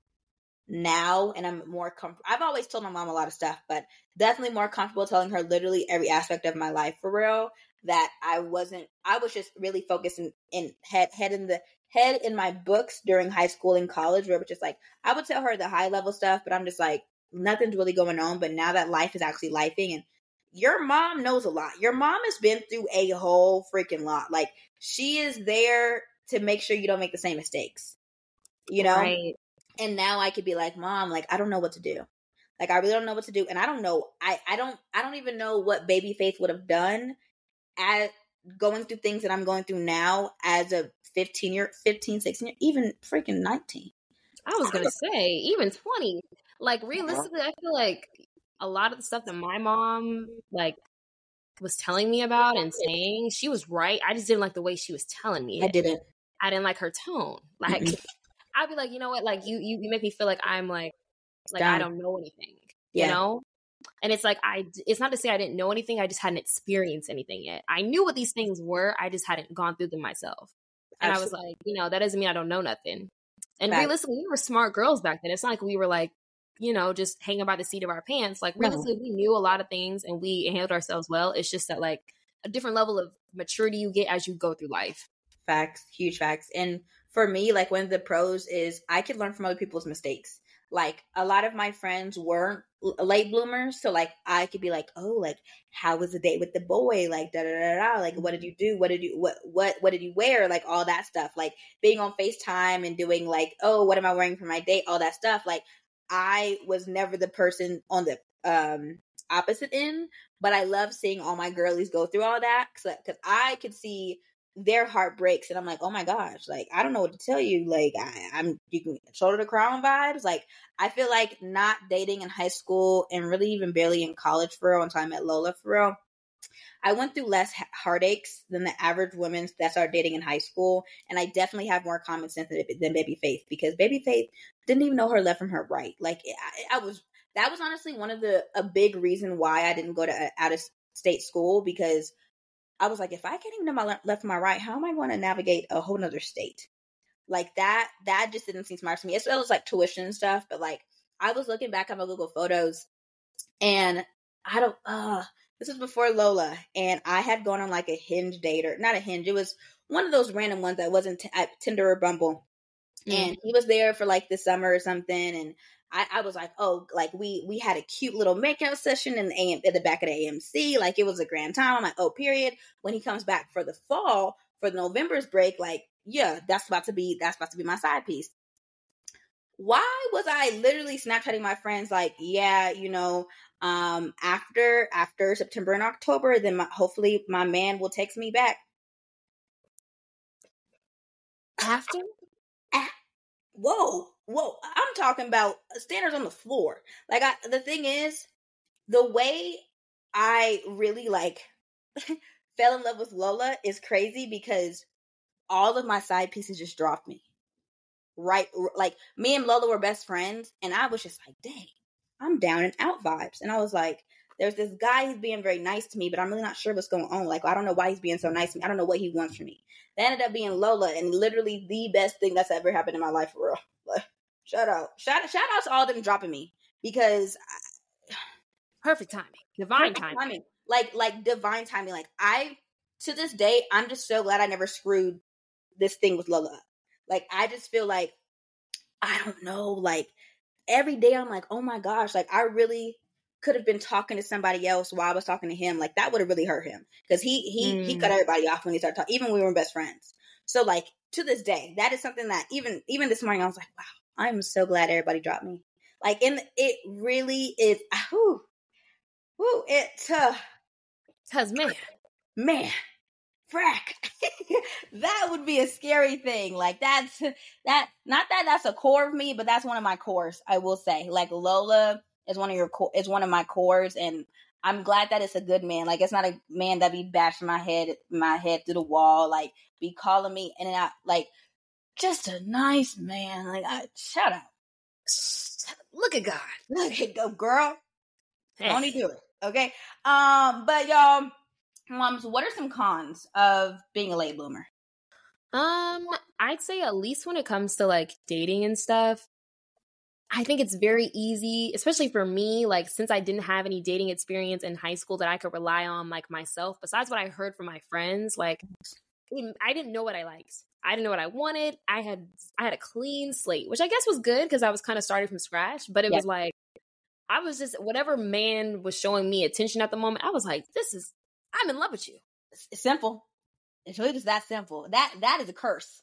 now and I'm more comfortable. I've always told my mom a lot of stuff, but definitely more comfortable telling her literally every aspect of my life for real that I wasn't I was just really focusing in head head in the head in my books during high school and college where it was just like I would tell her the high level stuff, but I'm just like nothing's really going on. But now that life is actually lifing and your mom knows a lot. Your mom has been through a whole freaking lot. Like she is there to make sure you don't make the same mistakes. You know? Right. And now I could be like, Mom, like I don't know what to do. Like I really don't know what to do. And I don't know I, I don't I don't even know what baby faith would have done at going through things that I'm going through now as a 15 year, 15, 16 year, even freaking 19. I was to [LAUGHS] say, even 20. Like, realistically, I feel like a lot of the stuff that my mom, like, was telling me about and saying, she was right. I just didn't like the way she was telling me. It. I didn't. I didn't like her tone. [LAUGHS] Like, mm-hmm. I'd be like, you know what? Like, you, you, you make me feel like I'm like, like Down. I don't know anything. Yeah. You know? And it's like I it's not to say I didn't know anything, I just hadn't experienced anything yet. I knew what these things were, I just hadn't gone through them myself. And Absolutely. I was like, you know, that doesn't mean I don't know nothing. And Fact. realistically, we were smart girls back then. It's not like we were like, you know, just hanging by the seat of our pants. Like realistically, no. we knew a lot of things and we handled ourselves well. It's just that like a different level of maturity you get as you go through life. Facts, huge facts. And for me, like one of the pros is I could learn from other people's mistakes like a lot of my friends weren't late bloomers so like i could be like oh like how was the date with the boy? Like da da da da like what did you do? What did you what what what did you wear? Like all that stuff like being on facetime and doing like oh what am i wearing for my date? All that stuff like i was never the person on the um opposite end but i love seeing all my girlies go through all that because i could see their heart breaks and I'm like, oh my gosh, like I don't know what to tell you. Like I, am you can shoulder the crown vibes. Like I feel like not dating in high school and really even barely in college for real until I met Lola for real. I went through less heartaches than the average women that started dating in high school, and I definitely have more common sense than, than Baby Faith because Baby Faith didn't even know her left from her right. Like I, I was, that was honestly one of the a big reason why I didn't go to out of state school because I was like, if I can't even know my left from my right, how am I going to navigate a whole nother state? Like that, that just didn't seem smart to me. As well as like tuition and stuff, but like I was looking back at my Google photos and I don't. Uh, this was before Lola, and I had gone on like a hinge date or not a hinge. It was one of those random ones that wasn't t- at Tinder or Bumble. Mm. And he was there for like the summer or something, and I, I, was like, oh, like we we had a cute little makeout session in the AM at the back of the AMC. Like it was a grand time. I'm like, oh, period. When he comes back for the fall for the November's break, like, yeah, that's about to be that's about to be my side piece. Why was I literally Snapchatting my friends like, yeah, you know, um, after after September and October, then my, hopefully my man will text me back. After? Whoa, whoa! I'm talking about standards on the floor. Like, I the thing is, the way I really like [LAUGHS] fell in love with Lola is crazy because all of my side pieces just dropped me. Right, like me and Lola were best friends, and I was just like, dang, I'm down and out vibes. And I was like, there's this guy, he's being very nice to me, but I'm really not sure what's going on. Like, I don't know why he's being so nice to me. I don't know what he wants from me. That ended up being Lola, and literally the best thing that's ever happened in my life, for real. Like, shout out. Shout, shout out to all them dropping me because. I, perfect timing. Divine perfect timing. timing. Like, like divine timing. Like, I, to this day, I'm just so glad I never screwed this thing with Lola. Like, I just feel like, I don't know, like, every day I'm like, oh my gosh, like I really could have been talking to somebody else while I was talking to him. Like that would have really hurt him because he he mm. he cut mm. everybody off when he started talking, even when we were best friends. So like to this day, that is something that even even this morning I was like, wow, I'm so glad everybody dropped me. Like and it really is. Whoo, whoo, it. Uh, Cause man, man, frack [LAUGHS] that would be a scary thing like that's that not that that's a core of me but that's one of my cores i will say like lola is one of your core is one of my cores and i'm glad that it's a good man. Like it's not a man that be bashing my head my head through the wall like be calling me and I like just a nice man. Like I, shout out look at god. [LAUGHS] Look at go girl. Hey. don't do it okay? Um but y'all Moms, what are some cons of being a late bloomer? Um, I'd say at least when it comes to like dating and stuff, I think it's very easy, especially for me, like since I didn't have any dating experience in high school that I could rely on like myself, besides what I heard from my friends, like I didn't know what I liked. I didn't know what I wanted. I had I had a clean slate, which I guess was good because I was kind of starting from scratch, but it was like I was just whatever man was showing me attention at the moment, I was like, this is I'm in love with you. It's simple. It's really just that simple. That that is a curse.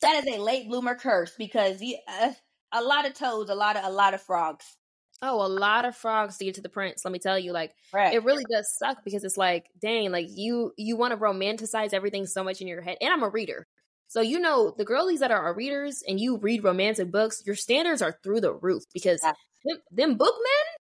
That is a late bloomer curse because you, uh, a lot of toads, a lot of a lot of frogs. Oh, a lot of frogs to get to the prince. Let me tell you, like right. it really does suck because it's like, dang, like you you want to romanticize everything so much in your head. And I'm a reader. So you know the girlies that are our readers and you read romantic books, your standards are through the roof because yeah. them, them book men,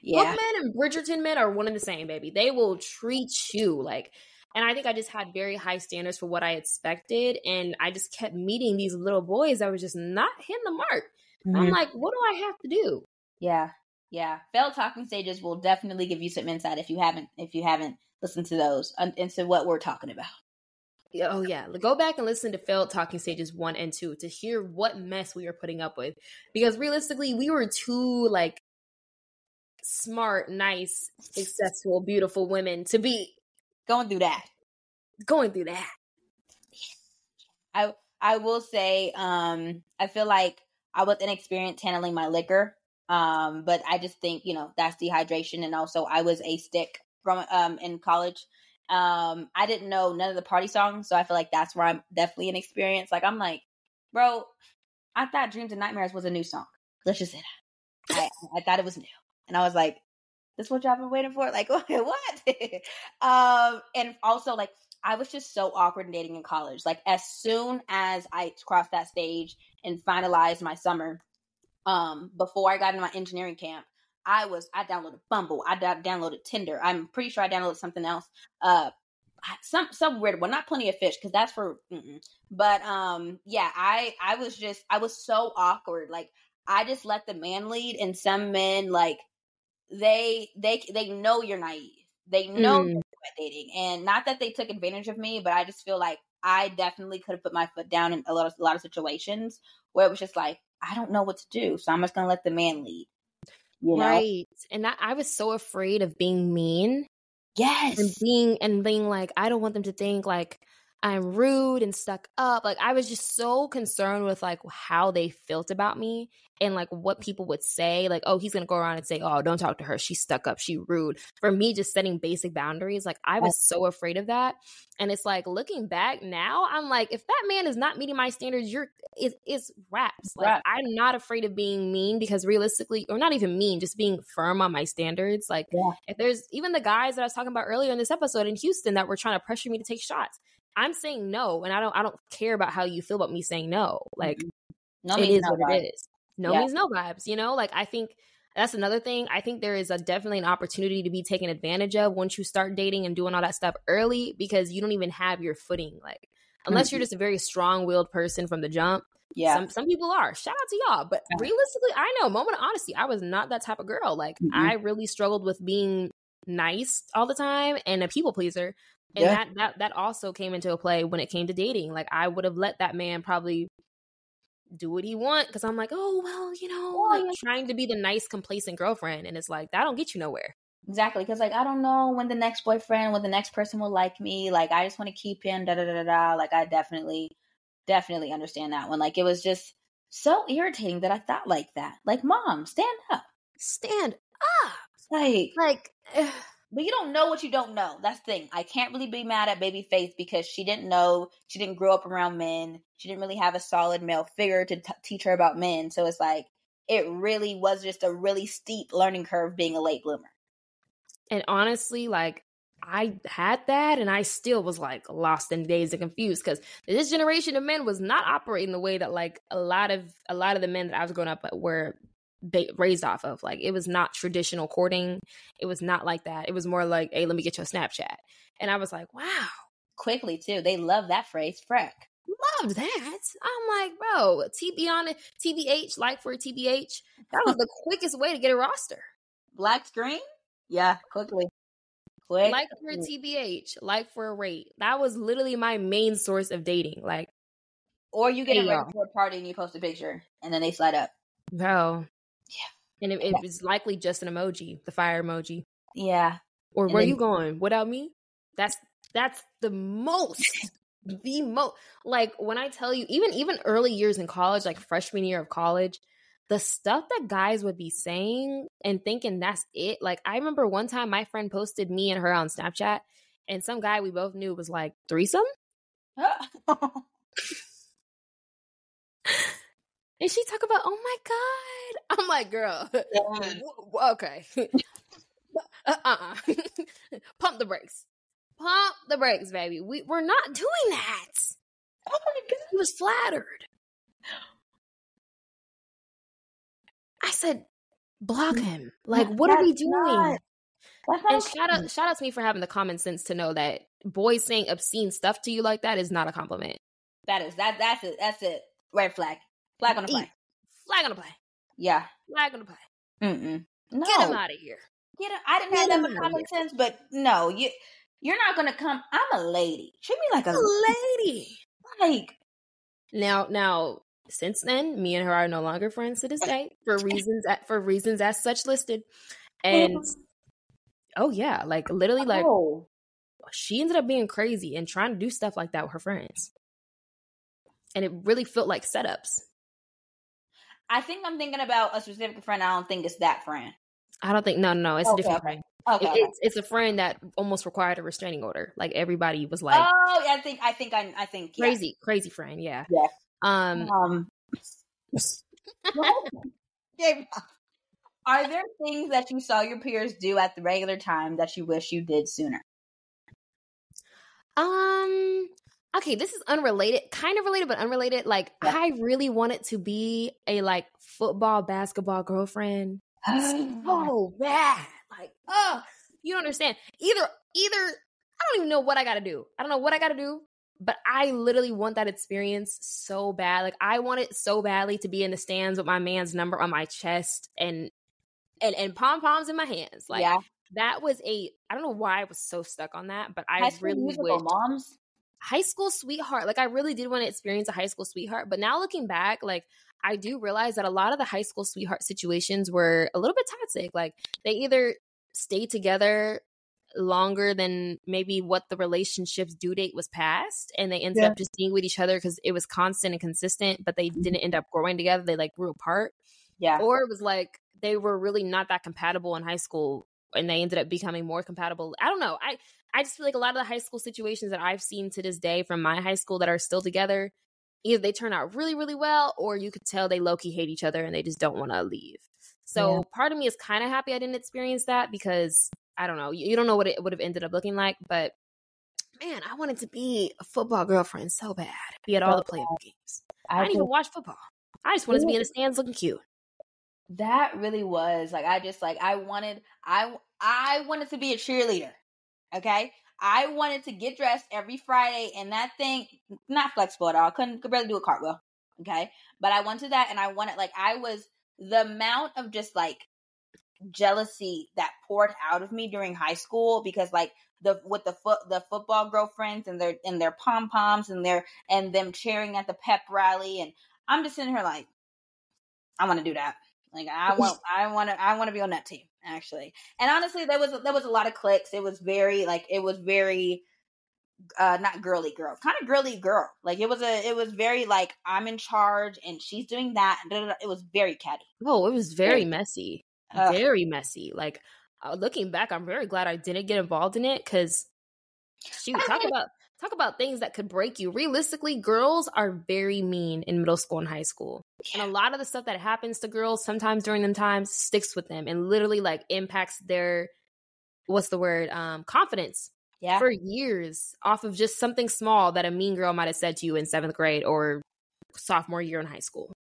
yeah. Bookmen and Bridgerton men are one and the same, baby. They will treat you like and I think I just had very high standards for what I expected. And I just kept meeting these little boys that were just not hitting the mark. Mm-hmm. I'm like, what do I have to do? Yeah. Yeah. Failed talking stages will definitely give you some insight if you haven't if you haven't listened to those and into what we're talking about. Oh yeah, go back and listen to failed talking stages one and two to hear what mess we were putting up with. Because realistically, we were too like smart, nice, successful, beautiful women to be going through that. Going through that. I I will say, um, I feel like I was inexperienced handling my liquor. Um, but I just think, you know, that's dehydration and also I was a stick from um in college. Um, I didn't know none of the party songs, so I feel like that's where I'm definitely inexperienced. Like I'm like, bro, I thought Dreams and Nightmares was a new song. Let's just say that. I, I thought it was new. And I was like, this is what y'all been waiting for? [LAUGHS] Like, [LAUGHS] what? um, and also like I was just so awkward in dating in college. Like as soon as I crossed that stage and finalized my summer, um, before I got in my engineering camp, I was I downloaded Bumble, I downloaded Tinder. I'm pretty sure I downloaded something else. Uh, some some weird one, not plenty of fish because that's for. Mm-mm. But um, yeah, I I was just I was so awkward. Like I just let the man lead, and some men like they they they know you're naive. They know mm. you're dating, and not that they took advantage of me, but I just feel like I definitely could have put my foot down in a lot of a lot of situations where it was just like I don't know what to do, so I'm just gonna let the man lead. You know? Right. And that I was so afraid of being mean Yes. and being and being like, I don't want them to think like I'm rude and stuck up. Like I was just so concerned with like how they felt about me and like what people would say. Like, oh, he's gonna go around and say, Oh, don't talk to her. She's stuck up, she rude. For me, just setting basic boundaries, like I was so afraid of that. And it's like looking back now, I'm like, if that man is not meeting my standards, you're it, it's raps. Like Rap. I'm not afraid of being mean because realistically, or not even mean, just being firm on my standards. Like Yeah. if there's even the guys that I was talking about earlier in this episode in Houston that were trying to pressure me to take shots. I'm saying no, and I don't. I don't care about how you feel about me saying no. Like no it means is no, what right? it is. No Yeah. means no vibes. You know, like I think that's another thing. I think there is a definitely an opportunity to be taken advantage of once you start dating and doing all that stuff early because you don't even have your footing. Like unless you're just a very strong willed person from the jump. Yeah. Some some people are. Shout out to y'all. But Yeah. realistically, I know, moment of honesty, I was not that type of girl. Like Mhm. I really struggled with being nice all the time and a people pleaser. And Yeah. that that that also came into a play when it came to dating. Like I would have let that man probably do what he want because I'm like, oh well, you know, like trying to be the nice, complacent girlfriend, and it's like that don't get you nowhere. Exactly, because like I don't know when the next boyfriend, when the next person will like me. Like I just want to keep him. Da da da da da. Like I definitely, definitely understand that one. Like it was just so irritating that I thought like that. Like mom, stand up. Stand up, Like, like. But you don't know what you don't know. That's the thing. I can't really be mad at baby Faith because she didn't know. She didn't grow up around men. She didn't really have a solid male figure to t- teach her about men. So it's like it really was just a really steep learning curve being a late bloomer. And honestly, like I had that and I still was like lost in days and confused because this generation of men was not operating the way that like a lot of a lot of the men that I was growing up with were ba- raised off of. Like it was not traditional courting. It was not like that. It was more like, hey, let me get your Snapchat. And I was like, wow, Quickly too. They love that phrase, freck. loved that. I'm like, bro, TB on it, TBH, like for a TBH. That was [LAUGHS] the quickest way to get a roster. Black screen? Yeah, quickly. Quick. like for a TBH, like for a rate. That was literally my main source of dating. Like, or you get Hey, invited to a party and you post a picture and then they slide up. bro. Yeah. And it, it was likely just an emoji, the fire emoji. Yeah. Or And where then- you going? Without me? That's that's the most [LAUGHS] the most like when I tell you, even even early years in college, like freshman year of college, the stuff that guys would be saying and thinking that's it. Like I remember one time my friend posted me and her on Snapchat, and some guy we both knew was like threesome. [LAUGHS] [LAUGHS] And she talk about, oh my god. [LAUGHS] I'm like, girl, [LAUGHS] w- okay. [LAUGHS] Uh, uh-uh. Pump the brakes. Pump the brakes, baby. We we're not doing that. oh my god. He was flattered. I said, block mm. him. Like, what are we doing? not- That's and shout out, shout out to me for having the common sense to know that boys saying obscene stuff to you like that is not a compliment. That is that that's it. That's it. Red flag. Flag on the play. Eat. Flag on the play. Yeah. Flag on the play. Mm-mm. No. Get him out of here. Get him. I didn't Get have that much common sense, but no, you you're not gonna come. I'm a lady. Treat me like a lady. like. Now, now, since then, me and her are no longer friends to this day [LAUGHS] for reasons for reasons as such listed. And mm-hmm. oh yeah, like literally, like oh. she ended up being crazy and trying to do stuff like that with her friends, and it really felt like setups. I think I'm thinking about a specific friend. I don't think it's that friend. I don't think no, no, no it's Okay, a different friend. Okay. It- okay. it's it's a friend that almost required a restraining order. Like everybody was like oh, yeah, I think I think I I think yeah. crazy, crazy friend. Yeah. Yeah. Um. Um. [LAUGHS] Are there things that you saw your peers do at the regular time that you wish you did sooner? Um. Okay, this is unrelated, kind of related, but unrelated. Like, Yeah. I really wanted to be a like football, basketball girlfriend [GASPS] so bad. Like, oh, you don't understand. Either, either I don't even know what I got to do. I don't know what I got to do, but I literally want that experience so bad. Like, I want it so badly to be in the stands with my man's number on my chest and and and pom poms in my hands. Like, yeah, that was a. I don't know why I was so stuck on that, but I High really wish moms. High school sweetheart. Like I really did want to experience a high school sweetheart, but now looking back, like I do realize that a lot of the high school sweetheart situations were a little bit toxic. Like they either stayed together longer than maybe what the relationship's due date was past and they ended yeah. up just being with each other because it was constant and consistent but they mm-hmm. didn't end up growing together they like grew apart yeah or it was like they were really not that compatible in high school and they ended up becoming more compatible i don't know i i just feel like a lot of the high school situations that i've seen to this day from my high school that are still together either they turn out really really well or you could tell they low-key hate each other and they just don't want to leave so yeah. part of me is kind of happy i didn't experience that because I don't know. You, you don't know what it would have ended up looking like, but man, I wanted to be a football girlfriend so bad. Be at all the playoff games. I, I didn't even watch football. I just wanted to be in the stands looking cute. That really was like I just like I wanted I I wanted to be a cheerleader. Okay? I wanted to get dressed every Friday and that thing not flexible at all. Couldn't could barely do a cartwheel. Okay? But I wanted that and I wanted like I was the amount of just like jealousy that poured out of me during high school because like the with the foot the football girlfriends and their and their pom poms and their and them cheering at the pep rally and I'm just sitting here like I want to do that. Like I want [LAUGHS] I want to I want to be on that team actually. And honestly, there was there was a lot of clicks. It was very like it was very uh not girly girl kind of girly girl like it was a it was very like i'm in charge and she's doing that it was very catty oh it was very, very messy Ugh. very messy. Like uh, looking back, I'm very glad I didn't get involved in it because shoot, talk about talk about things that could break you. Realistically, girls are very mean in middle school and high school. And a lot of the stuff that happens to girls sometimes during them times sticks with them and literally like impacts their what's the word? Um confidence. Yeah. For years off of just something small that a mean girl might have said to you in 7th grade or sophomore year in high school.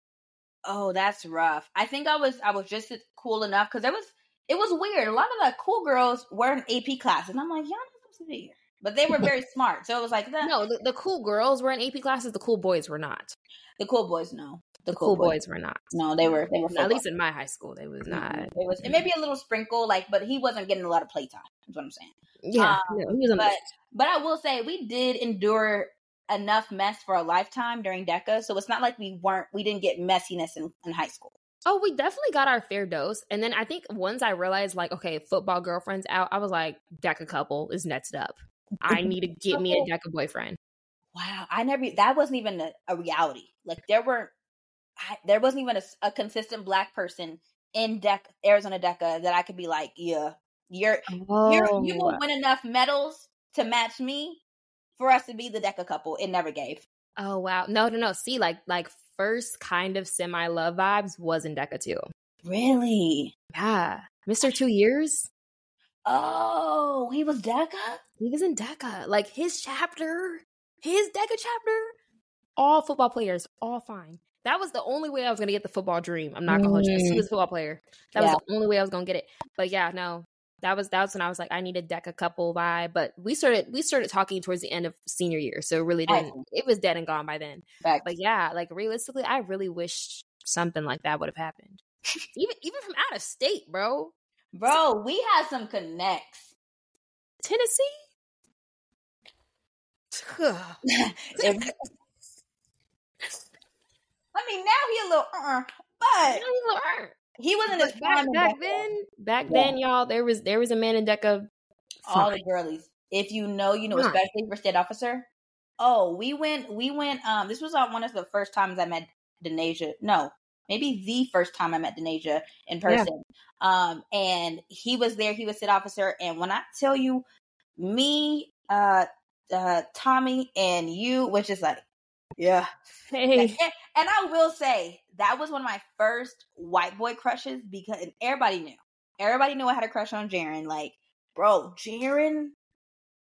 Oh, that's rough. I think I was I was just cool enough because it was it was weird. A lot of the cool girls were in AP classes, and I'm like, y'all not supposed to be here, but they were [LAUGHS] very smart. So it was like, that. no, the, the, cool girls were in AP classes. The cool boys were not. The cool boys, no. The, the cool, cool boys. boys. were not. No, they were. They were. At least in my high school, they was not. It was. It may be a little sprinkle, like, but he wasn't getting a lot of playtime. Is what I'm saying. Yeah, um, no, but but I will say we did endure enough mess for a lifetime during DECA. So it's not like we weren't, we didn't get messiness in, in high school. Oh, we definitely got our fair dose. And then I think once I realized, like, okay, football girlfriend's out, I was like, DECA couple is next up. I need to get me a [LAUGHS] DECA boyfriend. Wow. I never, that wasn't even a, a reality. Like, there weren't, I, there wasn't even a, a, consistent black person in DECA, Arizona DECA that I could be like, yeah, you're, oh. you're you will oh. win enough medals to match me for us to be the DECA couple. It never gave. Oh wow. No, no, no. See, like like first kind of semi love vibes was in DECA too. Really? Yeah. Mr. Two Years? Oh, he was DECA? He was in DECA. Like his chapter, his DECA chapter, all football players, all fine. That was the only way I was gonna get the football dream. I'm not gonna hold you. He mm. was a football player. That yeah. was the only way I was gonna get it. But yeah, no, that was that was when I was like, I need a DECA couple vibe. But we started we started talking towards the end of senior year, so it really didn't it was dead and gone by then. But yeah, like realistically, I really wish something like that would have happened. [LAUGHS] even even from out of state, bro. Bro, we had some connects. Tennessee. [LAUGHS] if, I mean, now he a little, uh, but he a little, uh. He wasn't as back, back then. Back yeah. then, y'all, there was there was a man in DECA. All the girlies. If you know, you know, especially for state officer. Oh, we went. We went. Um, this was one of the first times I met Denasia. No, maybe the first time I met Denasia in person. Yeah. Um, and he was there. He was state officer. And when I tell you, me, uh, uh, Tommy, and you, which is like, yeah. Hey. And, and I will say that was one of my first white boy crushes because everybody knew. Everybody knew I had a crush on Jaron. Like, bro, Jaron.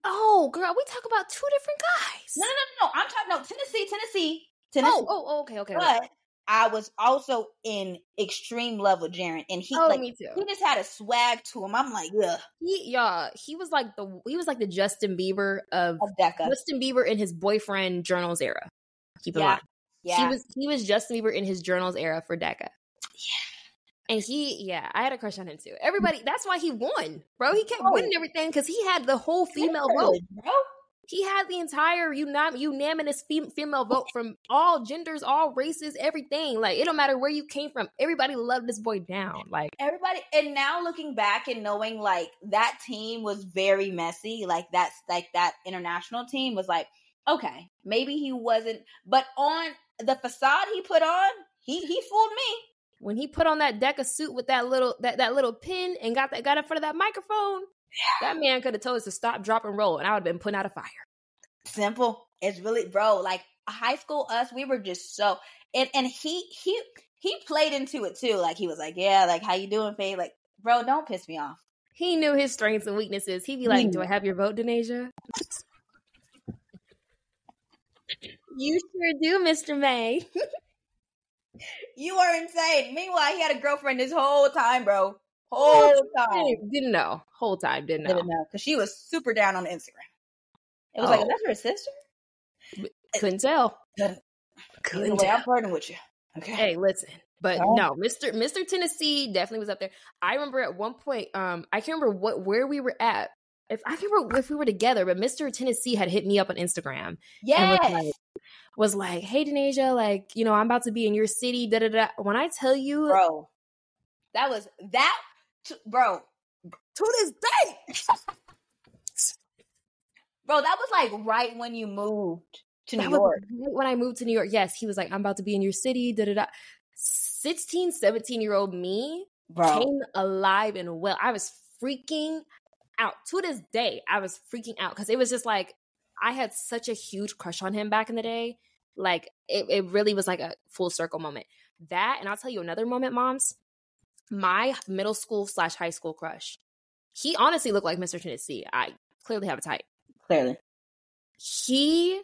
Oh, girl, we talk about two different guys. No, no, no, no. I'm talking no Tennessee, Tennessee, Tennessee. Oh, oh, oh okay, okay. But okay. I was also in extreme love with Jaron, and he oh, like me too. he just had a swag to him. I'm like, yeah, he, yeah, he was like the he was like the Justin Bieber of, of DECA. Justin Bieber in his boyfriend journals era. Keep in yeah. mind. Yeah. He was he was Justin Bieber in his journals era for DECA. Yeah. And he, yeah, I had a crush on him too. Everybody, [LAUGHS] that's why he won, bro. He kept oh. winning everything because he had the whole female vote, bro. He had the entire unanimous female vote from all genders, all races, everything. Like it don't matter where you came from. Everybody loved this boy down. Like everybody. And now looking back and knowing like that team was very messy. Like that's like that international team was like okay, maybe he wasn't, but on the facade he put on, he he fooled me. When he put on that DECA suit with that little that, that little pin and got that got in front of that microphone, yeah. that man could have told us to stop, drop, and roll, and I would have been put out of fire. Simple. It's really, bro. Like high school us, we were just so and and he he he played into it too. Like he was like, yeah, like how you doing, Faye? Like, bro, don't piss me off. He knew his strengths and weaknesses. He'd be like, "Do I have your vote, Denasia?" You sure do, Mr. May. [LAUGHS] you are insane. Meanwhile, he had a girlfriend this whole time, bro. Whole time. Didn't know. Whole time. Didn't know. Didn't know. Because she was super down on Instagram. It was oh. like, is that her sister? Couldn't tell. Couldn't tell. I'm flirting with you. Okay. Hey, listen. But oh. no, Mr. Mr. Tennessee definitely was up there. I remember at one point, um, I can't remember what where we were at, if I can remember if we were together, but Mr. Tennessee had hit me up on Instagram. Yeah. Was like, was like, hey Denasia, like, you know, I'm about to be in your city. Da da da. When I tell you Bro, that was that bro, to this day. bro, that was like right when you moved to New York. when I moved to New York, yes, he was like, I'm about to be in your city. Da da da. 16, 17 year old me bro. came alive and well. I was freaking out. To this day, I was freaking out because it was just like I had such a huge crush on him back in the day. Like it, it really was like a full circle moment. That, and I'll tell you another moment, moms. My middle school slash high school crush. He honestly looked like Mr. Tennessee. I clearly have a type. Clearly. He,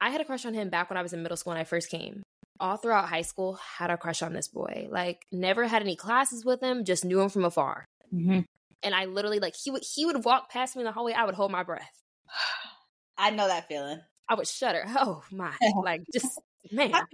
I had a crush on him back when I was in middle school when I first came. All throughout high school, had a crush on this boy. Like, never had any classes with him, just knew him from afar. Mm-hmm and I literally like he would he would walk past me in the hallway. I would hold my breath. [SIGHS] I know that feeling. I would shudder. Oh my! [LAUGHS] like just man, I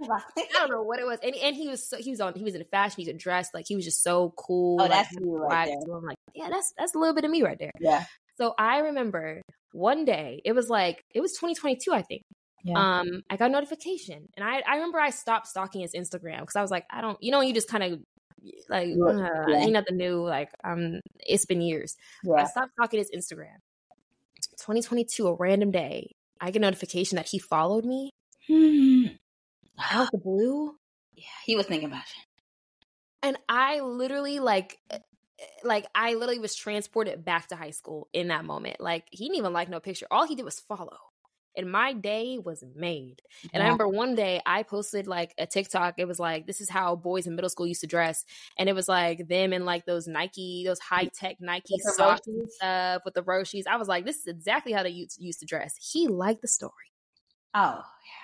don't know what it was. And and he was so, he was on he was in fashion. He could dress like he was just so cool. Oh, like, that's you right there. I'm like, yeah, that's that's a little bit of me right there. Yeah. So I remember one day it was like it was 2022, I think. Yeah. Um, I got a notification, and I I remember I stopped stalking his Instagram because I was like, I don't, you know, you just kind of like uh, yeah. ain't nothing new. Like um, it's been years. Yeah. I stopped stalking his Instagram. 2022, a random day, I get a notification that he followed me. Hmm. Out the blue. Yeah, he was thinking about you. And I literally like eh, eh, like I literally was transported back to high school in that moment. Like he didn't even like no picture. All he did was follow and my day was made. And yeah. I remember one day I posted like a TikTok. It was like, this is how boys in middle school used to dress. And it was like them in like those Nike, those high tech Nike socks and stuff with the Roshes. I was like, this is exactly how they used, used to dress. He liked the story. Oh, yeah.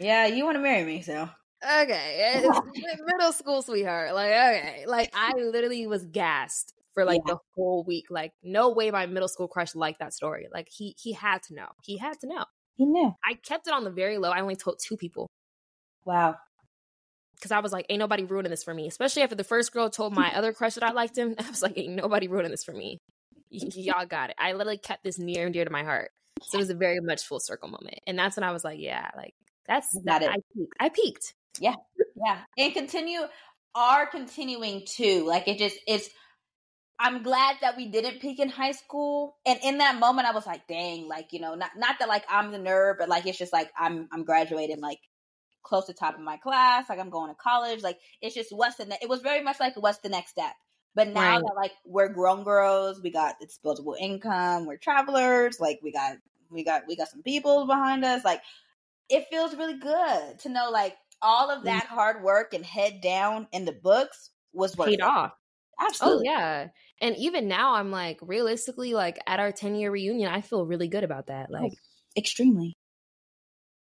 Yeah, you want to marry me, so. Okay. Eh, [LAUGHS] middle school sweetheart. Like, okay. Like, I literally was gassed for like yeah. the whole week. Like, no way my middle school crush liked that story. Like, he he had to know. He had to know. He knew. I kept it on the very low. I only told two people. Wow. Because I was like, ain't nobody ruining this for me. Especially after the first girl told my other crush that I liked him. [LAUGHS] I was like, ain't nobody ruining this for me. Y- y'all got it. I literally kept this near and dear to my heart. So it was a very much full circle moment. And that's when I was like, yeah, like that's that, it. I peaked. I peaked. Yeah. Yeah. And continue are continuing to. Like it just it's I'm glad that we didn't peak in high school. And in that moment I was like, dang, like, you know, not not that like I'm the nerd, but like it's just like I'm I'm graduating like close to top of my class, like I'm going to college. Like it's just what's the ne- it was very much like what's the next step. But now right. that like we're grown girls, we got the disposable income, we're travelers, like we got we got we got some people behind us. Like it feels really good to know like all of mm. that hard work and head down in the books was worth paid it. off. Oh, Absolutely. Oh yeah. And even now I'm like realistically like at our 10 year reunion I feel really good about that. Oh, like oh, extremely.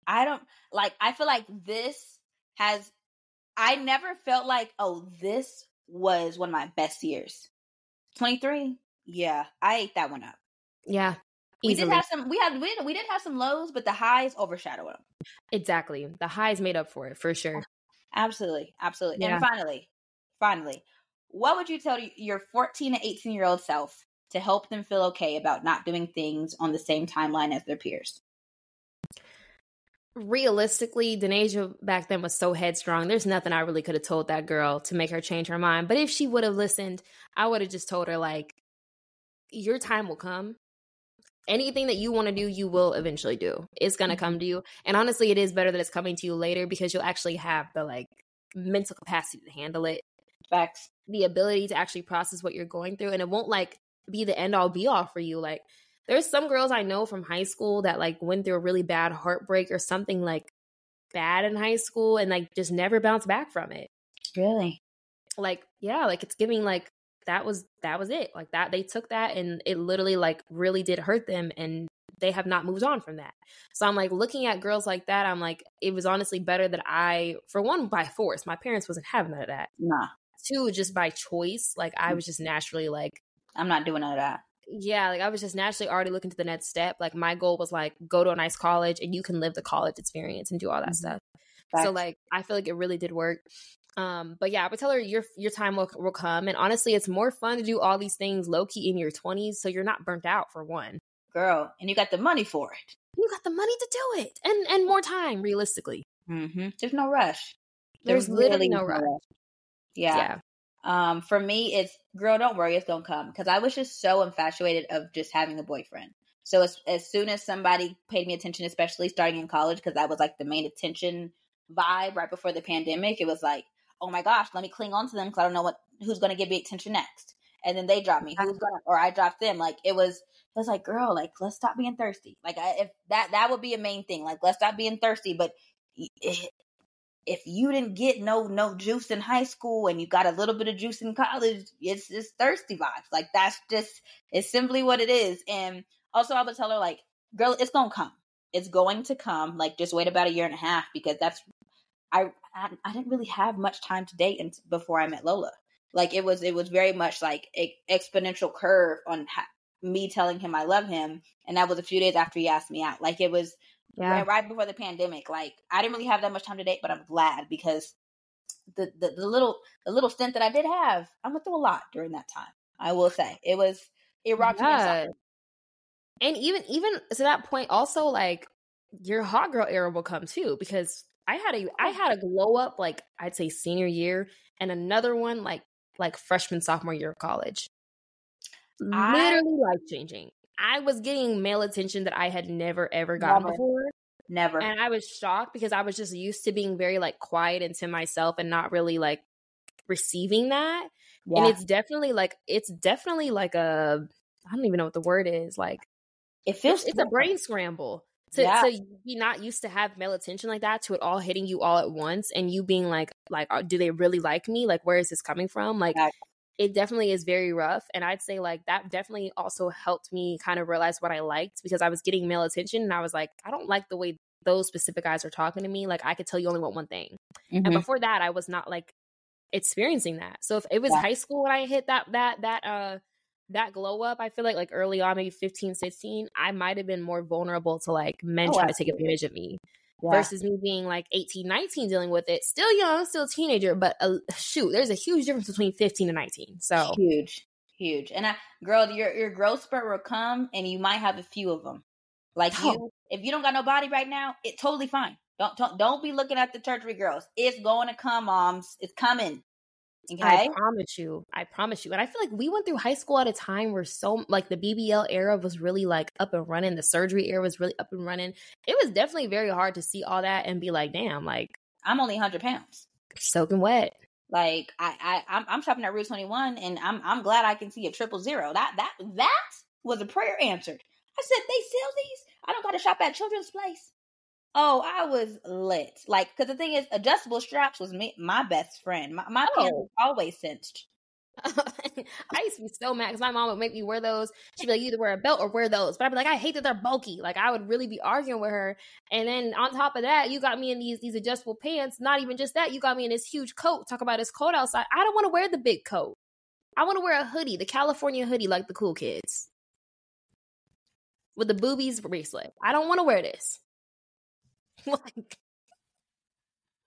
I don't like I feel like this has I never felt like oh this was one of my best years. 23. Yeah, I ate that one up. Yeah. Easily. We did have some we had we, we did have some lows but the highs overshadow them. Exactly. The highs made up for it for sure. Uh, absolutely. Absolutely. Yeah. And finally, finally, what would you tell your 14 to 18 year old self to help them feel okay about not doing things on the same timeline as their peers? realistically, Denasia back then was so headstrong. There's nothing I really could have told that girl to make her change her mind. But if she would have listened, I would have just told her, like, your time will come. Anything that you want to do, you will eventually do. It's going to mm-hmm. come to you. And honestly, it is better that it's coming to you later because you'll actually have the, like, mental capacity to handle it. Facts. The ability to actually process what you're going through. And it won't, like, be the end all be all for you. Like, there's some girls I know from high school that like went through a really bad heartbreak or something like bad in high school and like just never bounced back from it. Really? Like, yeah, like it's giving like that was that was it. Like that they took that and it literally like really did hurt them and they have not moved on from that. So I'm like looking at girls like that, I'm like, it was honestly better that I for one by force. My parents wasn't having none of that. Nah. Two, just by choice. Like I was just naturally like I'm not doing none of that yeah, like I was just naturally already looking to the next step. Like my goal was like go to a nice college and you can live the college experience and do all that mm-hmm. stuff. So like I feel like it really did work. Um, but yeah, I would tell her your your time will will come. And honestly, it's more fun to do all these things low key in your twenties, so you're not burnt out for one. Girl, and you got the money for it. You got the money to do it, and and more time, realistically. Mm-hmm. There's no rush. There's, There's literally no rush. rush. Yeah. yeah. Um, for me, it's girl, don't worry, it's gonna come. Because I was just so infatuated of just having a boyfriend. So as as soon as somebody paid me attention, especially starting in college, because that was like the main attention vibe right before the pandemic, it was like, oh my gosh, let me cling on to them because I don't know what who's gonna give me attention next. And then they drop me, who's gonna, or I drop them. Like it was, it was like, girl, like let's stop being thirsty. Like I, if that that would be a main thing. Like let's stop being thirsty. But it, eh, if you didn't get no no juice in high school and you got a little bit of juice in college, it's just thirsty vibes. Like that's just it's simply what it is. And also I would tell her like, girl, it's gonna come. It's going to come. Like just wait about a year and a half because that's I I, I didn't really have much time to date and before I met Lola. Like it was it was very much like a exponential curve on ha- me telling him I love him, and that was a few days after he asked me out. Like it was yeah. right, right before the pandemic. Like I didn't really have that much time to date, but I'm glad because the, the, the little the little stint that I did have, I went through a lot during that time. I will say it was it rocked yeah. me And even even to that point, also like your hot girl era will come too because I had a I oh, had a glow up like I'd say senior year and another one like like freshman sophomore year of college. I, Literally life changing. I was getting male attention that I had never ever gotten never. before. Never. And I was shocked because I was just used to being very like quiet and to myself and not really like receiving that. Yeah. And it's definitely like it's definitely like a I don't even know what the word is. Like it feels it's, it's a brain scramble. To, yeah. to be not used to have male attention like that to it all hitting you all at once and you being like like do they really like me like where is this coming from like exactly it definitely is very rough. And I'd say like that definitely also helped me kind of realize what I liked because I was getting male attention and I was like, I don't like the way those specific guys are talking to me. Like I could tell you only want one thing. Mm-hmm. And before that, I was not like experiencing that. So if it was yeah. high school when I hit that that that uh that glow up, I feel like like early on, maybe 15, 16, I might have been more vulnerable to like men oh, trying to take advantage of me yeah. versus me being like 18, 19 dealing with it. Still young, still a teenager, but uh, shoot, there's a huge difference between 15 and 19. So huge, huge. And I, girl, your your growth spurt will come, and you might have a few of them. Like oh. you, if you don't got no body right now, it's totally fine. Don't, don't don't be looking at the tertiary girls. It's going to come, moms. It's coming. Okay? I promise you. I promise you. And I feel like we went through high school at a time where so like the BBL era was really like up and running. The surgery era was really up and running. It was definitely very hard to see all that and be like, damn, like I'm only 100 pounds, soaking wet. Like I, I, I'm, I'm shopping at Rue 21, and I'm, I'm glad I can see a triple zero. That, that, that was a prayer answered. I said they sell these. I don't got to shop at Children's Place. Oh, I was lit. Like, because the thing is, adjustable straps was me, my best friend. My, my oh. pants always cinched. [LAUGHS] I used to be so mad because my mom would make me wear those. She'd be like, either wear a belt or wear those. But I'd be like, I hate that they're bulky. Like I would really be arguing with her. And then on top of that, you got me in these these adjustable pants. Not even just that, you got me in this huge coat. Talk about this cold outside. I don't want to wear the big coat. I want to wear a hoodie, the California hoodie, like the cool kids. With the boobies bracelet. I don't want to wear this. [LAUGHS] like,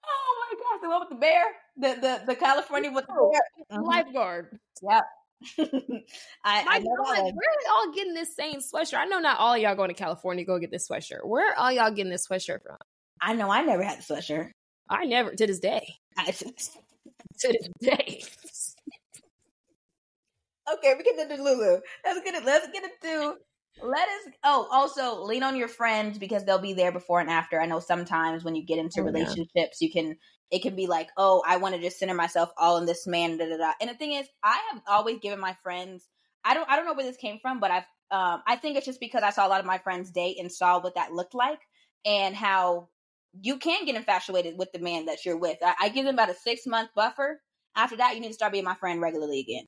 oh my gosh, the one with the bear, the the the California with the bear, mm-hmm. lifeguard. Yep, [LAUGHS] I, I know like, where are all getting this same sweatshirt? I know not all y'all going to California to go get this sweatshirt. Where are all y'all getting this sweatshirt from? I know I never had a sweatshirt. I never to this day. I, [LAUGHS] to this day. okay, we get into Lulu. Let's get it. Let's get into. Let us. Oh, also lean on your friends because they'll be there before and after. I know sometimes when you get into oh, relationships, yeah. you can. It can be like, oh, I want to just center myself all in this man. Da, da, da. And the thing is, I have always given my friends. I don't. I don't know where this came from, but I've. Um, I think it's just because I saw a lot of my friends date and saw what that looked like and how you can get infatuated with the man that you're with. I, I give them about a six month buffer. After that, you need to start being my friend regularly again.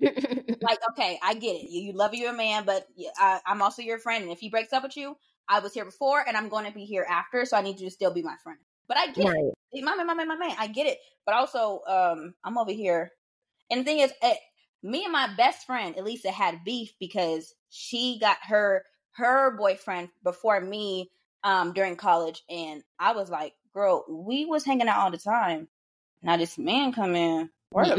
Like, okay, I get it. You, you love your man, but I, I'm also your friend. And if he breaks up with you, I was here before and I'm going to be here after. So I need you to still be my friend. But I get right. it. My man, my man, my man. I get it. But also, um, I'm over here. And the thing is, it, eh, me and my best friend, Elisa, had beef because she got her her boyfriend before me um during college and I was like, girl, we was hanging out all the time. Now this man come in. Where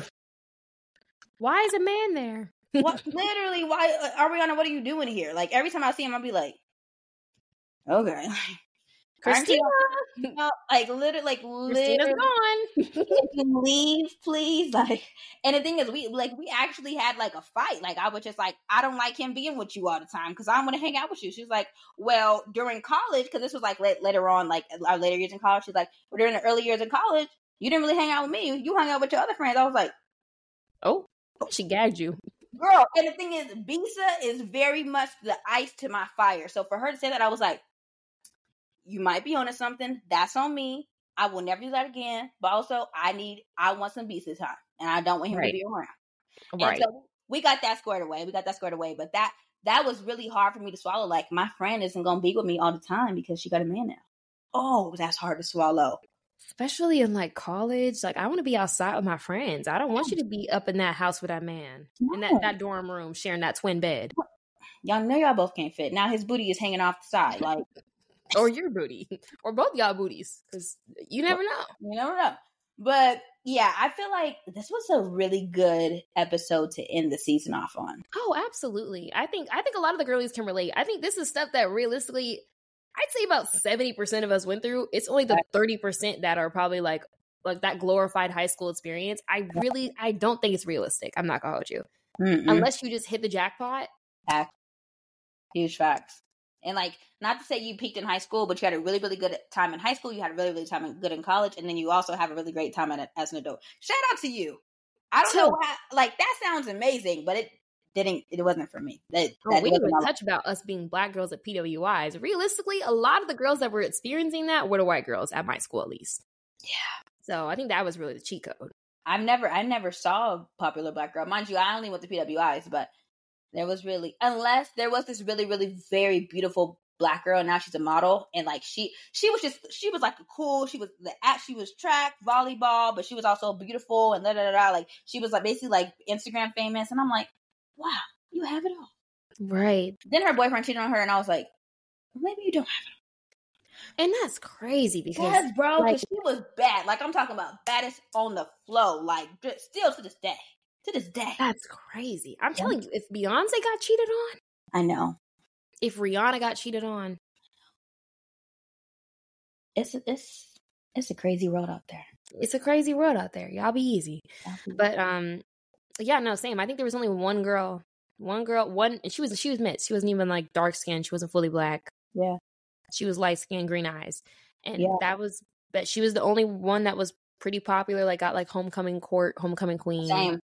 Why is a man there? what [LAUGHS] literally why uh, Ariana, what are you doing here? Like every time I see him I'll be like, Okay. [LAUGHS] Christina, [LAUGHS] no, like literally, like Christina's literally, gone. leave, please. Like, and the thing is, we like we actually had like a fight. Like, I was just like, I don't like him being with you all the time because I want to hang out with you. She's like, well, during college, because this was like later on, like our later years in college. She's like, well, during the early years in college, you didn't really hang out with me. You hung out with your other friends. I was like, oh, she gagged you. Girl, and the thing is, Bisa is very much the ice to my fire. So for her to say that, I was like, you might be onto something. That's on me. I will never do that again. But also, I need, I want some Bisa time, and I don't want him right. to be around. Right. And so we got that squared away. We got that squared away. But that that was really hard for me to swallow. Like my friend isn't gonna be with me all the time because she got a man now. Oh, that's hard to swallow. Especially in like college. Like I want to be outside with my friends. I don't want you to be up in that house with that man no. in that, that dorm room sharing that twin bed. Y'all know y'all both can't fit. Now his booty is hanging off the side. Like [LAUGHS] or your booty, [LAUGHS] or both y'all booties, because you never know. You never know. But yeah, I feel like this was a really good episode to end the season off on. Oh, absolutely. I think I think a lot of the girlies can relate. I think this is stuff that realistically, I'd say about seventy percent of us went through. It's only the thirty percent that are probably like like that glorified high school experience. I really, I don't think it's realistic. I'm not gonna hold you, Mm-mm. unless you just hit the jackpot. Fact. Huge facts. And like, not to say you peaked in high school, but you had a really, really good time in high school. You had a really, really time in, good in college, and then you also have a really great time at, as an adult. Shout out to you. I don't so, know how, like that sounds amazing, but it didn't. It wasn't for me. That, oh, that we didn't touch about us being black girls at PWIs. Realistically, a lot of the girls that were experiencing that were the white girls at my school, at least. Yeah. So I think that was really the cheat code. I've never, I never saw a popular black girl. Mind you, I only went to PWIs, but there was really, unless there was this really, really very beautiful black girl. Now she's a model, and like she, she was just, she was like a cool. She was the act. She was track volleyball, but she was also beautiful and da da da. Like she was like basically like Instagram famous, and I'm like, wow, you have it all. Right. Then her boyfriend cheated on her, and I was like, maybe you don't have it. And that's crazy because, yes, bro, like, she was bad. Like I'm talking about baddest on the flow. Like still to this day to this day. That's crazy. I'm yeah. telling you, if Beyonce got cheated on, I know. If Rihanna got cheated on, it's it's it's a crazy world out there. It's a crazy world out there. Y'all be easy. But um, yeah, no, same. I think there was only one girl, one girl, one. And she was she was mixed. She wasn't even like dark skinned. She wasn't fully black. Yeah, she was light skinned, green eyes, and yeah. that was. But she was the only one that was pretty popular. Like got like homecoming court, homecoming queen. Same.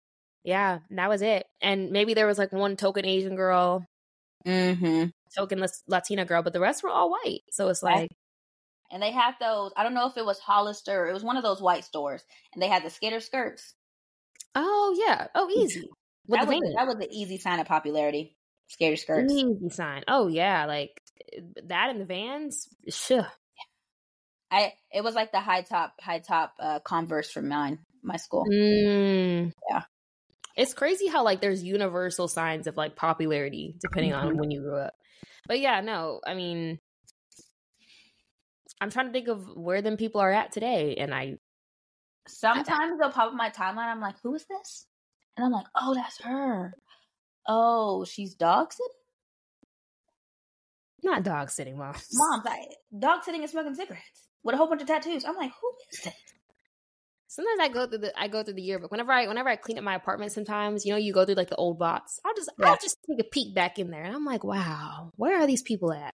Yeah, that was it. And maybe there was like one token Asian girl, mm-hmm. token Latina girl, but the rest were all white. So it's like, and they had those. I don't know if it was Hollister. It was one of those white stores, and they had the skater skirts. Oh yeah. Oh, easy. that was a, that was the easy sign of popularity. Skater skirts. Easy sign. Oh yeah, like that in the Vans. Sure. I it was like the high top high top uh, Converse from mine my school. Mm. Yeah. It's crazy how like there's universal signs of like popularity depending mm-hmm. on when you grew up. But yeah, no, I mean I'm trying to think of where them people are at today and I sometimes they'll pop up my timeline I'm like, "Who is this?" And I'm like, oh, that's her. Oh, she's dog sitting? Not dog sitting, mom. Mom's like, dog sitting and smoking cigarettes with a whole bunch of tattoos. I'm like, who is this? Sometimes I go through the I go through the yearbook. Whenever I whenever I clean up my apartment, sometimes you know you go through like the old bots. I'll just yeah. I'll just take a peek back in there, and I'm like, wow, where are these people at?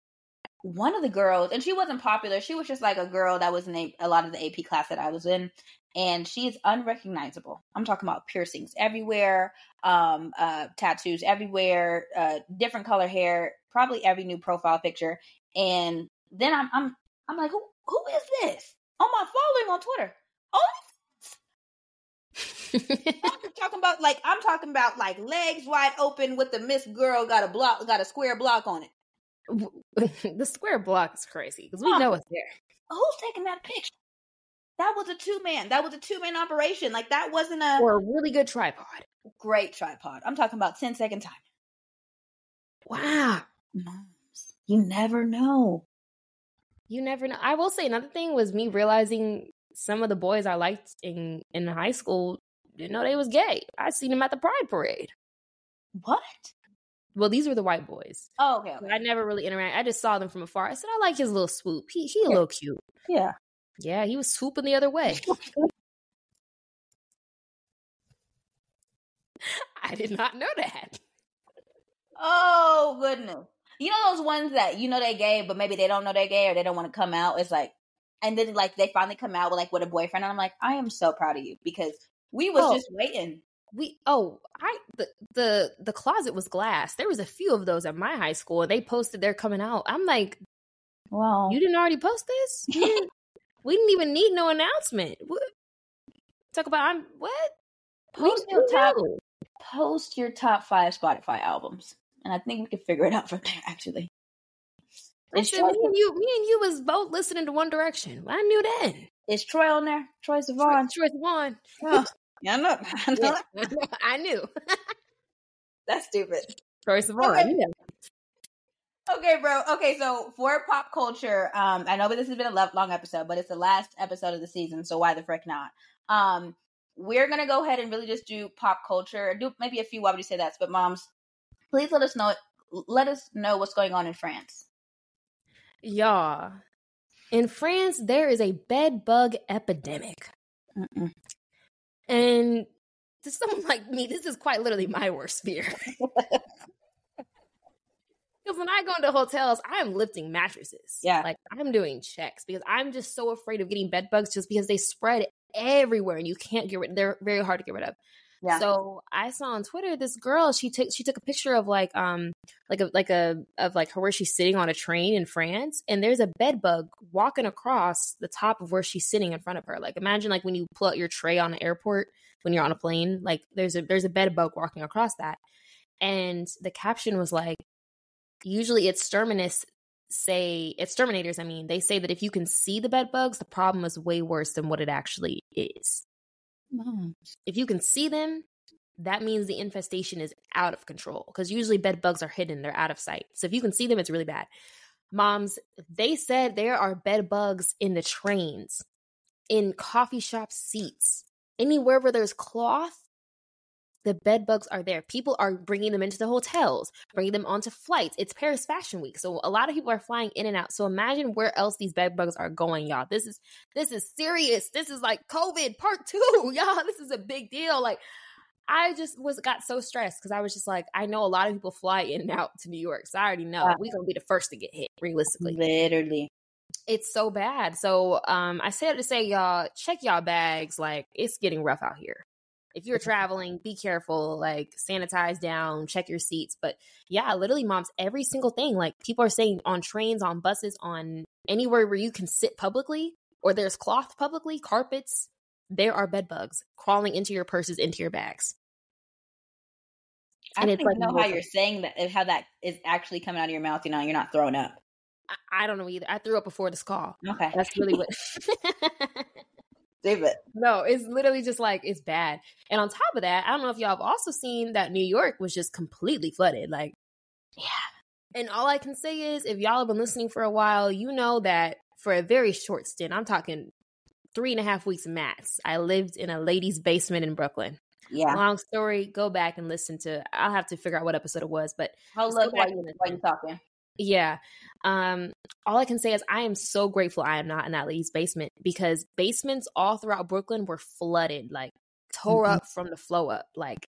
One of the girls, and she wasn't popular. She was just like a girl that was in a, a lot of the AP class that I was in, and she is unrecognizable. I'm talking about piercings everywhere, um, uh, tattoos everywhere, uh, different color hair, probably every new profile picture. And then I'm I'm I'm like, who who is this? On my following on Twitter. Oh, [LAUGHS] I'm talking about like I'm talking about like legs wide open with the Miss Girl got a block got a square block on it. [LAUGHS] the square block is crazy because we know it's there. Who's taking that picture? That was a two man. That was a two man operation. Like that wasn't a or a really good tripod. Great tripod. I'm talking about 10 second time. Wow. Moms, you never know. You never know. I will say another thing was me realizing some of the boys I liked in in high school didn't know they was gay. I seen them at the Pride Parade. What? Well, these were the white boys. Oh, okay. okay. I never really interacted. I just saw them from afar. I said, I like his little swoop. He he a yeah. little cute. Yeah. Yeah, he was swooping the other way. [LAUGHS] I did not know that. Oh goodness. You know those ones that you know they gay, but maybe they don't know they're gay or they don't want to come out. It's like, and then like they finally come out with like with a boyfriend, and I'm like, I am so proud of you because we was oh, just waiting. We oh I the the the closet was glass. There was a few of those at my high school, they posted they're coming out. I'm like, well, you didn't already post this. [LAUGHS] Didn't, we didn't even need no announcement. What? Talk about I'm what? Post your top. Post your top five Spotify albums, and I think we can figure it out from there. Actually, it's me and you, me and you was both listening to One Direction. I knew then. Is Troye on there? Troye Sivan. Troye Sivan. Oh, yeah, I know. I, [LAUGHS] know. [LAUGHS] I knew. [LAUGHS] That's stupid. Troye Sivan. Okay. Yeah. Okay, bro. Okay, so for pop culture, um, I know this has been a long episode, but it's the last episode of the season, so why the frick not? Um, we're gonna go ahead and really just do pop culture. Do maybe a few. Why would you say that? But moms, please let us know. Let us know what's going on in France. Y'all, in France, there is a bed bug epidemic. Mm-mm. And to someone [LAUGHS] like me, this is quite literally my worst fear. [LAUGHS] Because when I go into hotels, I am lifting mattresses. Yeah. Like I'm doing checks because I'm just so afraid of getting bed bugs just because they spread everywhere and you can't get rid they're very hard to get rid of. Yeah. So I saw on Twitter this girl. She took she took a picture of like um like a like a of like her where she's sitting on a train in France, and there's a bed bug walking across the top of where she's sitting in front of her. Like imagine like when you pull out your tray on an airport when you're on a plane. Like there's a there's a bed bug walking across that, and the caption was like, usually exterminists say exterminators. I mean, they say that if you can see the bed bugs, the problem is way worse than what it actually is. If you can see them, that means the infestation is out of control because usually bed bugs are hidden, they're out of sight. So if you can see them, it's really bad. Moms, they said there are bed bugs in the trains, in coffee shop seats, anywhere where there's cloth the bed bugs are there. People are bringing them into the hotels, bringing them onto flights. It's Paris Fashion Week, so a lot of people are flying in and out. So imagine where else these bed bugs are going, y'all. This is this is serious. This is like COVID part [LAUGHS] two, y'all. This is a big deal. Like I just was got so stressed because I was just like, I know a lot of people fly in and out to New York, so I already know we're gonna be the first to get hit, realistically. Literally. It's so bad. So um I said to say y'all check y'all bags, like it's getting rough out here if you're traveling, be careful, like sanitize down, check your seats. But yeah, literally, moms, every single thing. Like people are saying on trains, on buses, on anywhere where you can sit publicly or there's cloth publicly, carpets, there are bed bugs crawling into your purses, into your bags. I don't like know how you're saying that, eh, how that is actually coming out of your mouth. You know, you're not throwing up. I, I don't know either. I threw up before this call. Okay. That's really what. [LAUGHS] [LAUGHS] David. No, it's literally just like it's bad. And on top of that, I don't know if y'all have also seen that New York was just completely flooded. Like, yeah. And all I can say is, if y'all have been listening for a while, you know that for a very short stint, I'm talking three and a half weeks max, I lived in a lady's basement in Brooklyn. Yeah. Long story. Go back and listen to. I'll have to figure out what episode it was, but I'll look while you while you talking. Yeah. Um, all I can say is I am so grateful I am not in that lady's basement because basements all throughout Brooklyn were flooded, like tore mm-hmm. up from the flow up, like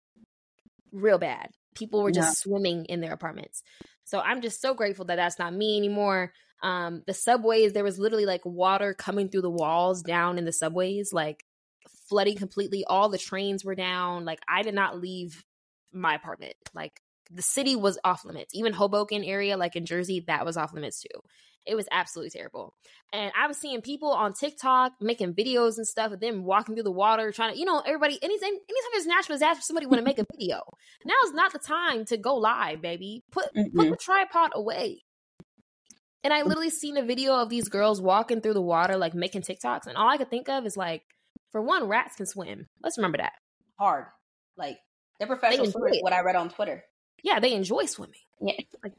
real bad. People were just yeah. swimming in their apartments. So I'm just so grateful that that's not me anymore. Um, the subways, there was literally like water coming through the walls down in the subways, like flooding completely. All the trains were down. Like I did not leave my apartment. Like the city was off limits. Even Hoboken area, like in Jersey, that was off limits too. It was absolutely terrible. And I was seeing people on TikTok making videos and stuff of them walking through the water, trying to, you know, everybody, anytime, anytime there's natural disaster, somebody want to make a video. Now is not the time to go live, baby. Put mm-hmm. put the tripod away. And I literally seen a video of these girls walking through the water, like making TikToks, and all I could think of is like, for one, rats can swim. Let's remember that. Hard. Like they're professional swimmers. What I read on Twitter. Yeah, they enjoy swimming. Yeah. [LAUGHS]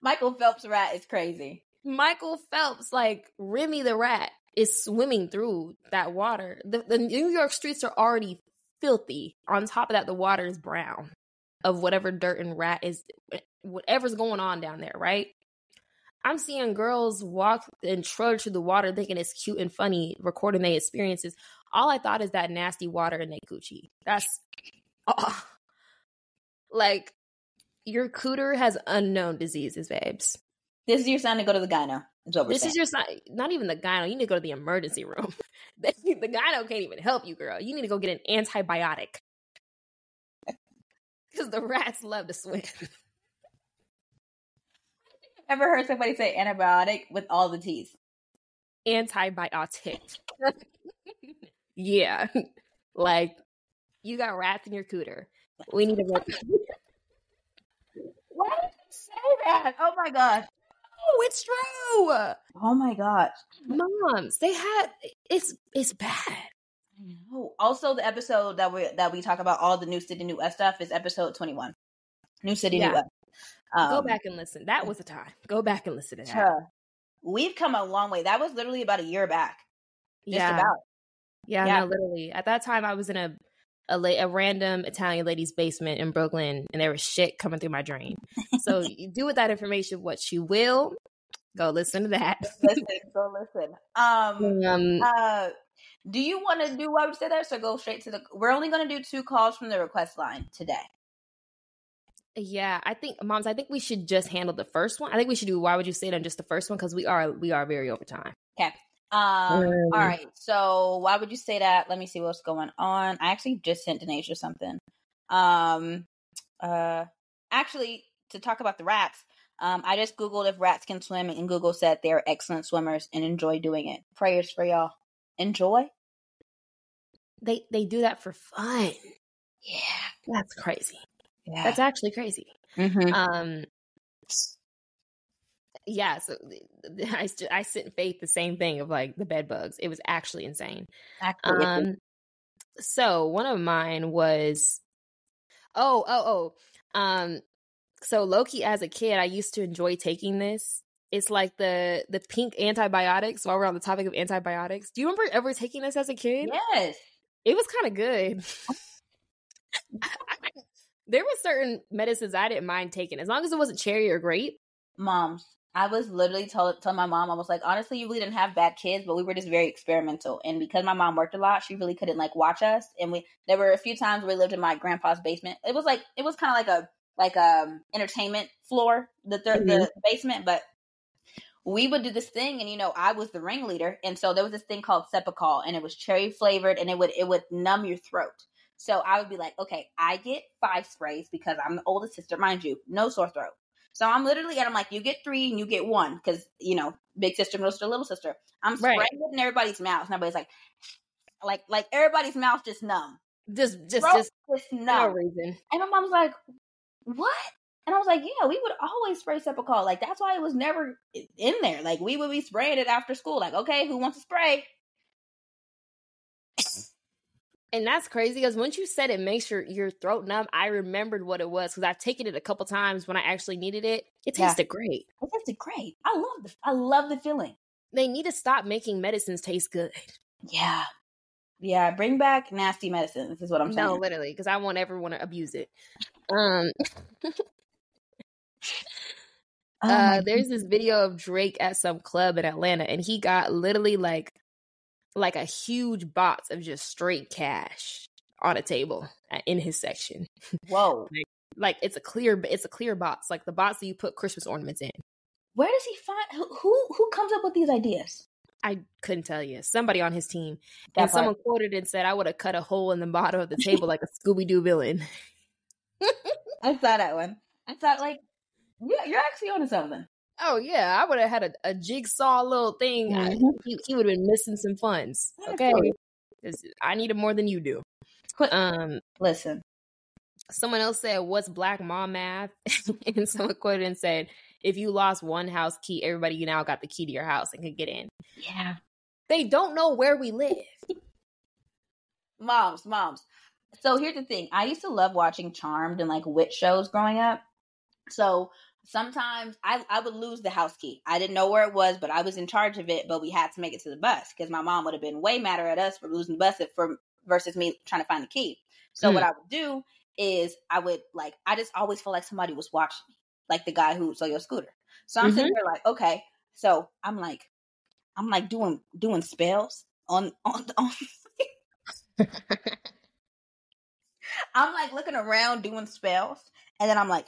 Michael Phelps rat is crazy. Michael Phelps, like Remy the rat, is swimming through that water. The, the New York streets are already filthy. On top of that, the water is brown of whatever dirt and rat is, whatever's going on down there, right? I'm seeing girls walk and trudge through the water thinking it's cute and funny, recording their experiences. All I thought is that nasty water in their Gucci. That's oh, like your cooter has unknown diseases, babes. This is your sign to go to the gyno. Is this saying. is your sign. Not even the gyno. You need to go to the emergency room. [LAUGHS] the gyno can't even help you, girl. You need to go get an antibiotic [LAUGHS] because the rats love to swim. [LAUGHS] Ever heard somebody say antibiotic with all the T's? Antibiotic. yeah, like you got rats in your cooter. We need to work. [LAUGHS] Why did you say that? Oh my gosh. Oh, it's true. Oh my gosh. Moms, they had it's it's bad. I know. Also, the episode that we that we talk about all the new city, new West stuff is episode twenty one. New city, yeah. new West. Um, Go back and listen. That was a time. Go back and listen to that. we've come a long way. That was literally about a year back. Just yeah. about. Yeah, yeah. No, literally. At that time, I was in a a, la- a random Italian lady's basement in Brooklyn, and there was shit coming through my drain. So [LAUGHS] you do with that information what you will. Go listen to that. listen, go listen. Um, [LAUGHS] um uh, do you want to do why we say that? So go straight to the. We're only going to do two calls from the request line today. Yeah, I think moms. I think we should just handle the first one. I think we should do why would you say it on just the first one because we are we are very over time. Okay. Um, um, all right. So why would you say that? Let me see what's going on. I actually just sent Denasia something. Um, uh, actually, to talk about the rats, um, I just googled if rats can swim, and Google said they are excellent swimmers and enjoy doing it. Prayers for y'all. Enjoy. They they do that for fun. Yeah, that's crazy. Yeah, that's actually crazy. Mm-hmm. Um, yeah, so I I sit in faith the same thing of like the bed bugs. It was actually insane. Actually, um, so one of mine was, oh oh oh, um, so low-key as a kid, I used to enjoy taking this. It's like the the pink antibiotics. While we're on the topic of antibiotics, do you remember ever taking this as a kid? Yes, it was kind of good. [LAUGHS] there were certain medicines I didn't mind taking as long as it wasn't cherry or grape. Moms, I was literally told telling my mom, I was like, honestly, you really didn't have bad kids, but we were just very experimental. And because my mom worked a lot, she really couldn't like watch us. And we there were a few times we lived in my grandpa's basement. It was like it was kind of like a like a um, entertainment floor, the third mm-hmm. the basement, but we would do this thing and you know i was the ringleader and so there was this thing called Cepacol and it was cherry flavored and it would it would numb your throat so i would be like okay i get five sprays because i'm the oldest sister mind you no sore throat so I'm literally, and I'm like, you get three and you get one because, you know, big sister, middle sister, little sister. I'm spraying right. it in everybody's mouth. And everybody's like, [SIGHS] like, like everybody's mouth just numb. Just, just, just, just numb. No reason. And my mom's like, what? And I was like, yeah, we would always spray Cepacol. Like, that's why it was never in there. Like, we would be spraying it after school. Like, okay, who wants to spray? And that's crazy because once you said it makes your, your throat numb, I remembered what it was because I've taken it a couple times when I actually needed it. It tasted yeah. great. It tasted great. I love the I love the feeling. They need to stop making medicines taste good. Yeah. Yeah, bring back nasty medicines is what I'm saying. No, literally, because I want everyone to abuse it. Um, [LAUGHS] oh uh, there's this video of Drake at some club in Atlanta, and he got literally like like a huge box of just straight cash on a table uh, in his section. [LAUGHS] Whoa! like, like it's a clear, it's a clear box, like the box that you put Christmas ornaments in. Where does he find who who comes up with these ideas? I couldn't tell you. Somebody on his team. That and part. someone quoted and said, I would have cut a hole in the bottom of the table like a Scooby Doo villain. [LAUGHS] I saw that one. I thought, like, yeah, you're actually onto something. Oh, yeah. I would have had a, a, jigsaw little thing. Mm-hmm. I, he, he would have been missing some funds. Okay. I need it more than you do. Um, Listen. Someone else said, What's black mom math? [LAUGHS] and someone quoted and said, if you lost one house key, everybody you now got the key to your house and can get in. Yeah. They don't know where we live. [LAUGHS] moms, moms. So here's the thing. I used to love watching Charmed and like witch shows growing up. So sometimes I, I would lose the house key. I didn't know where it was, but I was in charge of it. But we had to make it to the bus because my mom would have been way madder at us for losing the bus for versus me trying to find the key. So mm. what I would do is I would like I just always felt like somebody was watching me like the guy who stole your scooter. So I'm mm-hmm. sitting there like, okay. So I'm like, I'm like doing doing spells on [LAUGHS] on on. [LAUGHS] I'm like looking around doing spells, and then I'm like,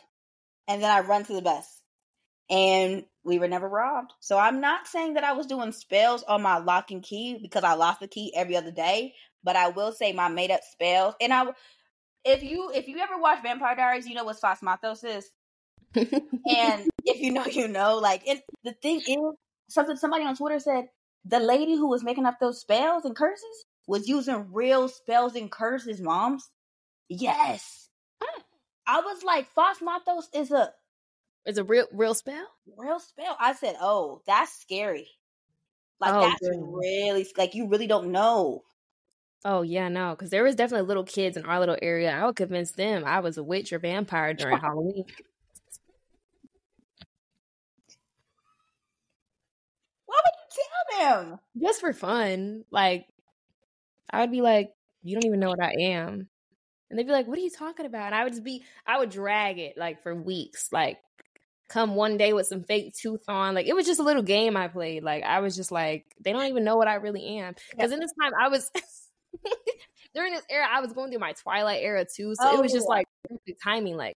and then I run to the bus, and we were never robbed. So I'm not saying that I was doing spells on my lock and key because I lost the key every other day, but I will say my made up spells. And I, if you if you ever watch Vampire Diaries, you know what Phasmatos is and [LAUGHS] if you know, you know. Like, it, the thing is, something somebody on Twitter said the lady who was making up those spells and curses was using real spells and curses, moms. Yes. I was like, Phasmatos is a is a real real spell? Real spell. I said, Oh, that's scary. Like oh, that's goodness. really like you really don't know. Oh yeah, no, because there was definitely little kids in our little area. I would convince them I was a witch or vampire during Halloween. him just for fun. Like, I would be like, "You don't even know what I am," and they'd be like, "What are you talking about?" And I would just be, I would drag it like for weeks. Like, come one day with some fake tooth on. Like, it was just a little game I played. Like, I was just like, they don't even know what I really am. Because in this time, I was. [LAUGHS] during this era, I was going through my Twilight era too, so oh, it was just oh. like timing. Like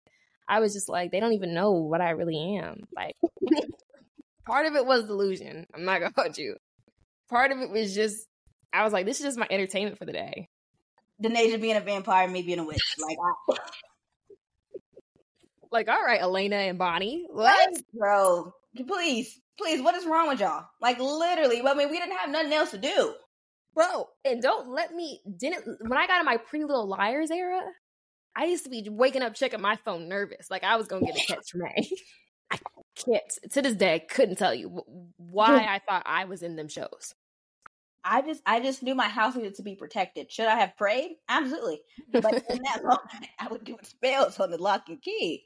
I was just like, they don't even know what I really am. Like [LAUGHS] part of it was delusion. I'm not gonna [LAUGHS] hold you part of it was just I was like, this is just my entertainment for the day. Denasia being a vampire, me being a witch. Like, I... [LAUGHS] like, all right, Elena and Bonnie, what, bro? Please, please, what is wrong with y'all? Like, literally, I mean, we didn't have nothing else to do, bro. And don't let me didn't when I got in my Pretty Little Liars era. I used to be waking up checking my phone nervous, like I was gonna get a catch from A. [LAUGHS] I can't to this day I couldn't tell you why I thought I was in them shows. I just I just knew my house needed to be protected. Should I have prayed? Absolutely. But [LAUGHS] in that moment, I was doing spells on the lock and key.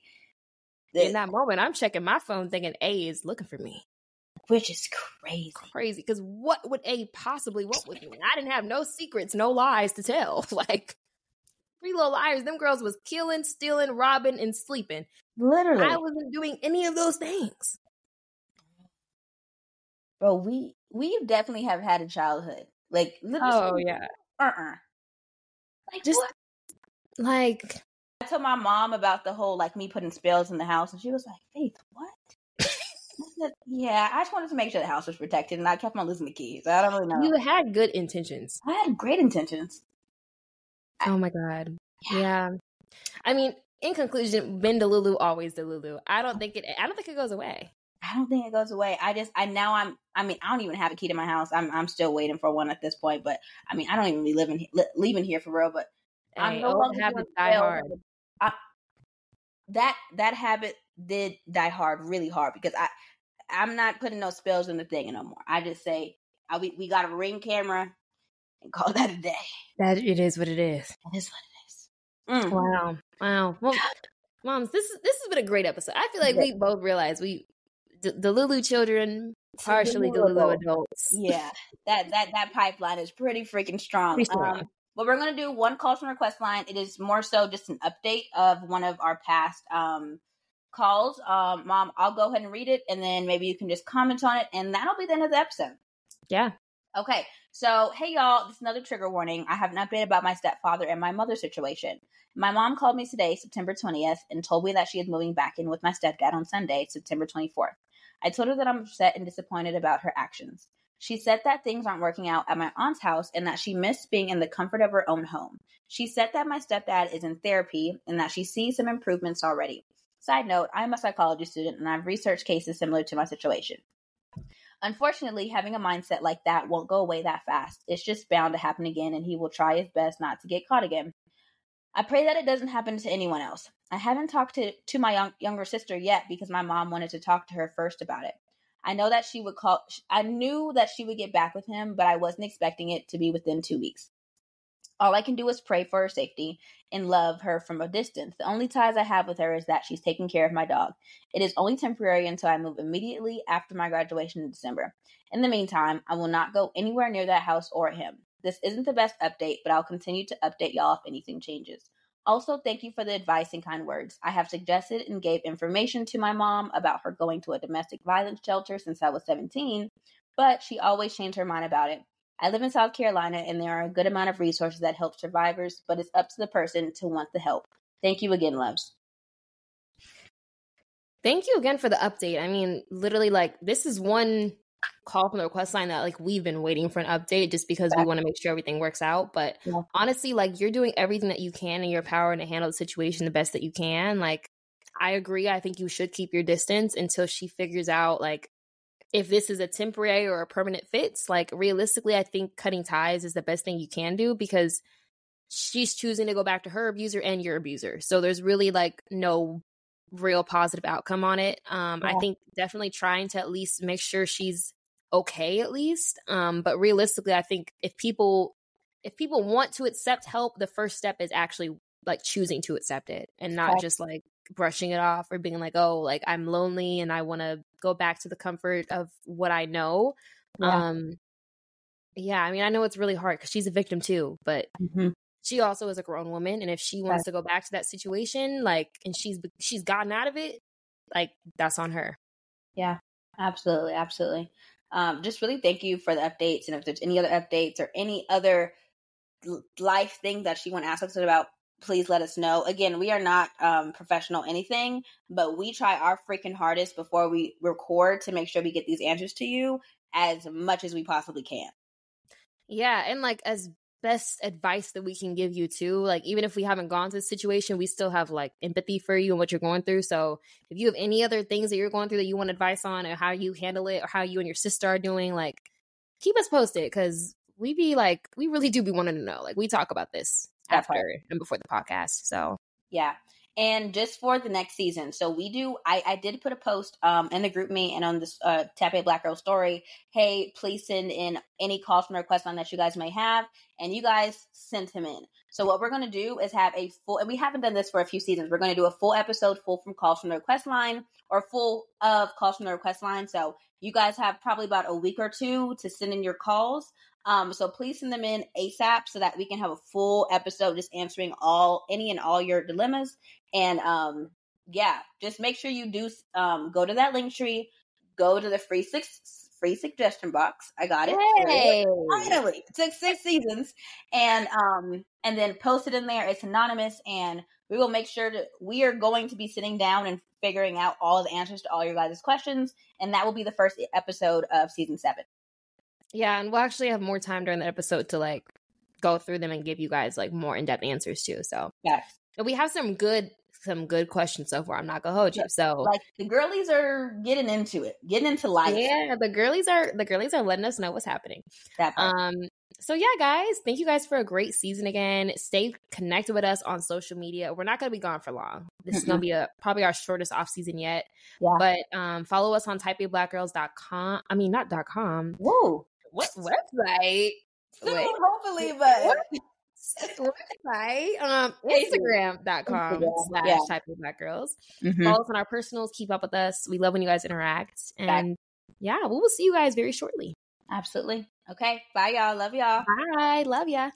In that moment, I'm checking my phone thinking A is looking for me. Which is crazy. Crazy. Because what would A possibly want with me? I didn't have no secrets, no lies to tell. [LAUGHS] Like Pretty Little Liars, them girls was killing, stealing, robbing, and sleeping. Literally. I wasn't doing any of those things. Bro, we we definitely have had a childhood. Like Oh yeah. Uh-uh. Like just what? like I told my mom about the whole like me putting spells in the house and she was like, Faith, what? [LAUGHS] said, yeah, I just wanted to make sure the house was protected and I kept on losing the keys. I don't really know. You had good intentions. I had great intentions. Oh my god. Yeah. yeah. I mean, in conclusion, Ben Delulu always Delulu. I don't think it. I don't think it goes away. I don't think it goes away. I just, I now I'm. I mean, I don't even have a key to my house. I'm, I'm still waiting for one at this point. But I mean, I don't even be living, li- leaving here for real. But hey, I'm no longer habit die hard. I, that that habit did die hard, really hard because I, I'm not putting no spells in the thing no more. I just say, I, we we got a ring camera and [LAUGHS] call that a day. That it is what it is. That is what it is. Mm. Wow, wow. Well, moms, this is this has been a great episode. I feel like we both realized we the, the Lulu children partially the Lulu adults. Yeah, that that that pipeline is pretty freaking strong. Pretty strong. Um, but we're gonna do one call from request line. It is more so just an update of one of our past um calls. Um, mom, I'll go ahead and read it, and then maybe you can just comment on it, and that'll be the end of the episode. Yeah. Okay. So, hey y'all, this is another trigger warning. I have an update about my stepfather and my mother situation. My mom called me today, September 20th, and told me that she is moving back in with my stepdad on Sunday, September 24th. I told her that I'm upset and disappointed about her actions. She said that things aren't working out at my aunt's house and that she missed being in the comfort of her own home. She said that my stepdad is in therapy and that she sees some improvements already. Side note, I'm a psychology student and I've researched cases similar to my situation. Unfortunately, having a mindset like that won't go away that fast. It's just bound to happen again, and he will try his best not to get caught again. I pray that it doesn't happen to anyone else. I haven't talked to, to my young, younger sister yet because my mom wanted to talk to her first about it. I know that she would call, I knew that she would get back with him, but I wasn't expecting it to be within two weeks. All I can do is pray for her safety and love her from a distance. The only ties I have with her is that she's taking care of my dog. It is only temporary until I move immediately after my graduation in December. In the meantime, I will not go anywhere near that house or him. This isn't the best update, but I'll continue to update y'all if anything changes. Also, thank you for the advice and kind words. I have suggested and gave information to my mom about her going to a domestic violence shelter since I was 17, but she always changed her mind about it. I live in South Carolina and there are a good amount of resources that help survivors, but it's up to the person to want the help. Thank you again, loves. Thank you again for the update. I mean, literally, like, this is one call from the request line that like we've been waiting for an update just because we want to make sure everything works out. But yeah. honestly, like you're doing everything that you can in your power to handle the situation the best that you can. Like I agree. I think you should keep your distance until she figures out like if this is a temporary or a permanent fix. Like realistically, I think cutting ties is the best thing you can do because she's choosing to go back to her abuser and your abuser. So there's really like no real positive outcome on it. Um, yeah. I think definitely trying to at least make sure she's okay at least. Um, but realistically, I think if people if people want to accept help, the first step is actually like choosing to accept it and not just like brushing it off or being like, oh, like I'm lonely and I want to go back to the comfort of what I know. Yeah. Um, yeah, I mean, I know it's really hard because she's a victim too, but mm-hmm she also is a grown woman and if she wants to go back to that situation like and she's she's gotten out of it like that's on her. Yeah absolutely absolutely. Um just really thank you for the updates and if there's any other updates or any other life thing that she want to ask us about please let us know. Again we are not um professional anything but we try our freaking hardest before we record to make sure we get these answers to you as much as we possibly can. Yeah, and like as best advice that we can give you too. Like even if we haven't gone to the situation, we still have like empathy for you and what you're going through. So if you have any other things that you're going through that you want advice on or how you handle it or how you and your sister are doing, like keep us posted because we be like we really do be wanting to know. Like we talk about this after and before the podcast. So yeah and just for the next season. So we do. I, I did put a post um in the GroupMe and on this uh Type A Black Girl story. Hey, please send in any calls from request on that you guys may have, and you guys sent him in. So what we're gonna do is have a full, and we haven't done this for a few seasons. We're gonna do a full episode full from calls from the request line or full of calls from the request line. So you guys have probably about a week or two to send in your calls. Um, so please send them in ASAP so that we can have a full episode just answering all any and all your dilemmas. And um, yeah, just make sure you do um, go to that Linktree, go to the free six free suggestion box. I got it. Hey. Finally, it took six seasons, and um, and then post it in there. It's anonymous, and we will make sure that we are going to be sitting down and figuring out all the answers to all your guys' questions, and that will be the first episode of season seven. Yeah, and we'll actually have more time during the episode to like go through them and give you guys like more in depth answers too. So yeah, we have some good some good questions so far. I'm not gonna hold you. So like the girlies are getting into it, getting into life. Yeah, the girlies are the girlies are letting us know what's happening. Um. So yeah, guys, thank you guys for a great season again. Stay connected with us on social media. We're not gonna be gone for long. This is gonna be a probably our shortest off season yet. Yeah. But um, follow us on typeablackgirls.com. I mean, not dot com. Whoa what website? Wait, hopefully, but [LAUGHS] website um instagram.com slash yeah. Type A Black Girls mm-hmm. follow us on our personals keep up with us we love when you guys interact and yeah, we will see you guys very shortly. Absolutely. Okay. Bye, y'all. Love y'all. Bye. Love ya.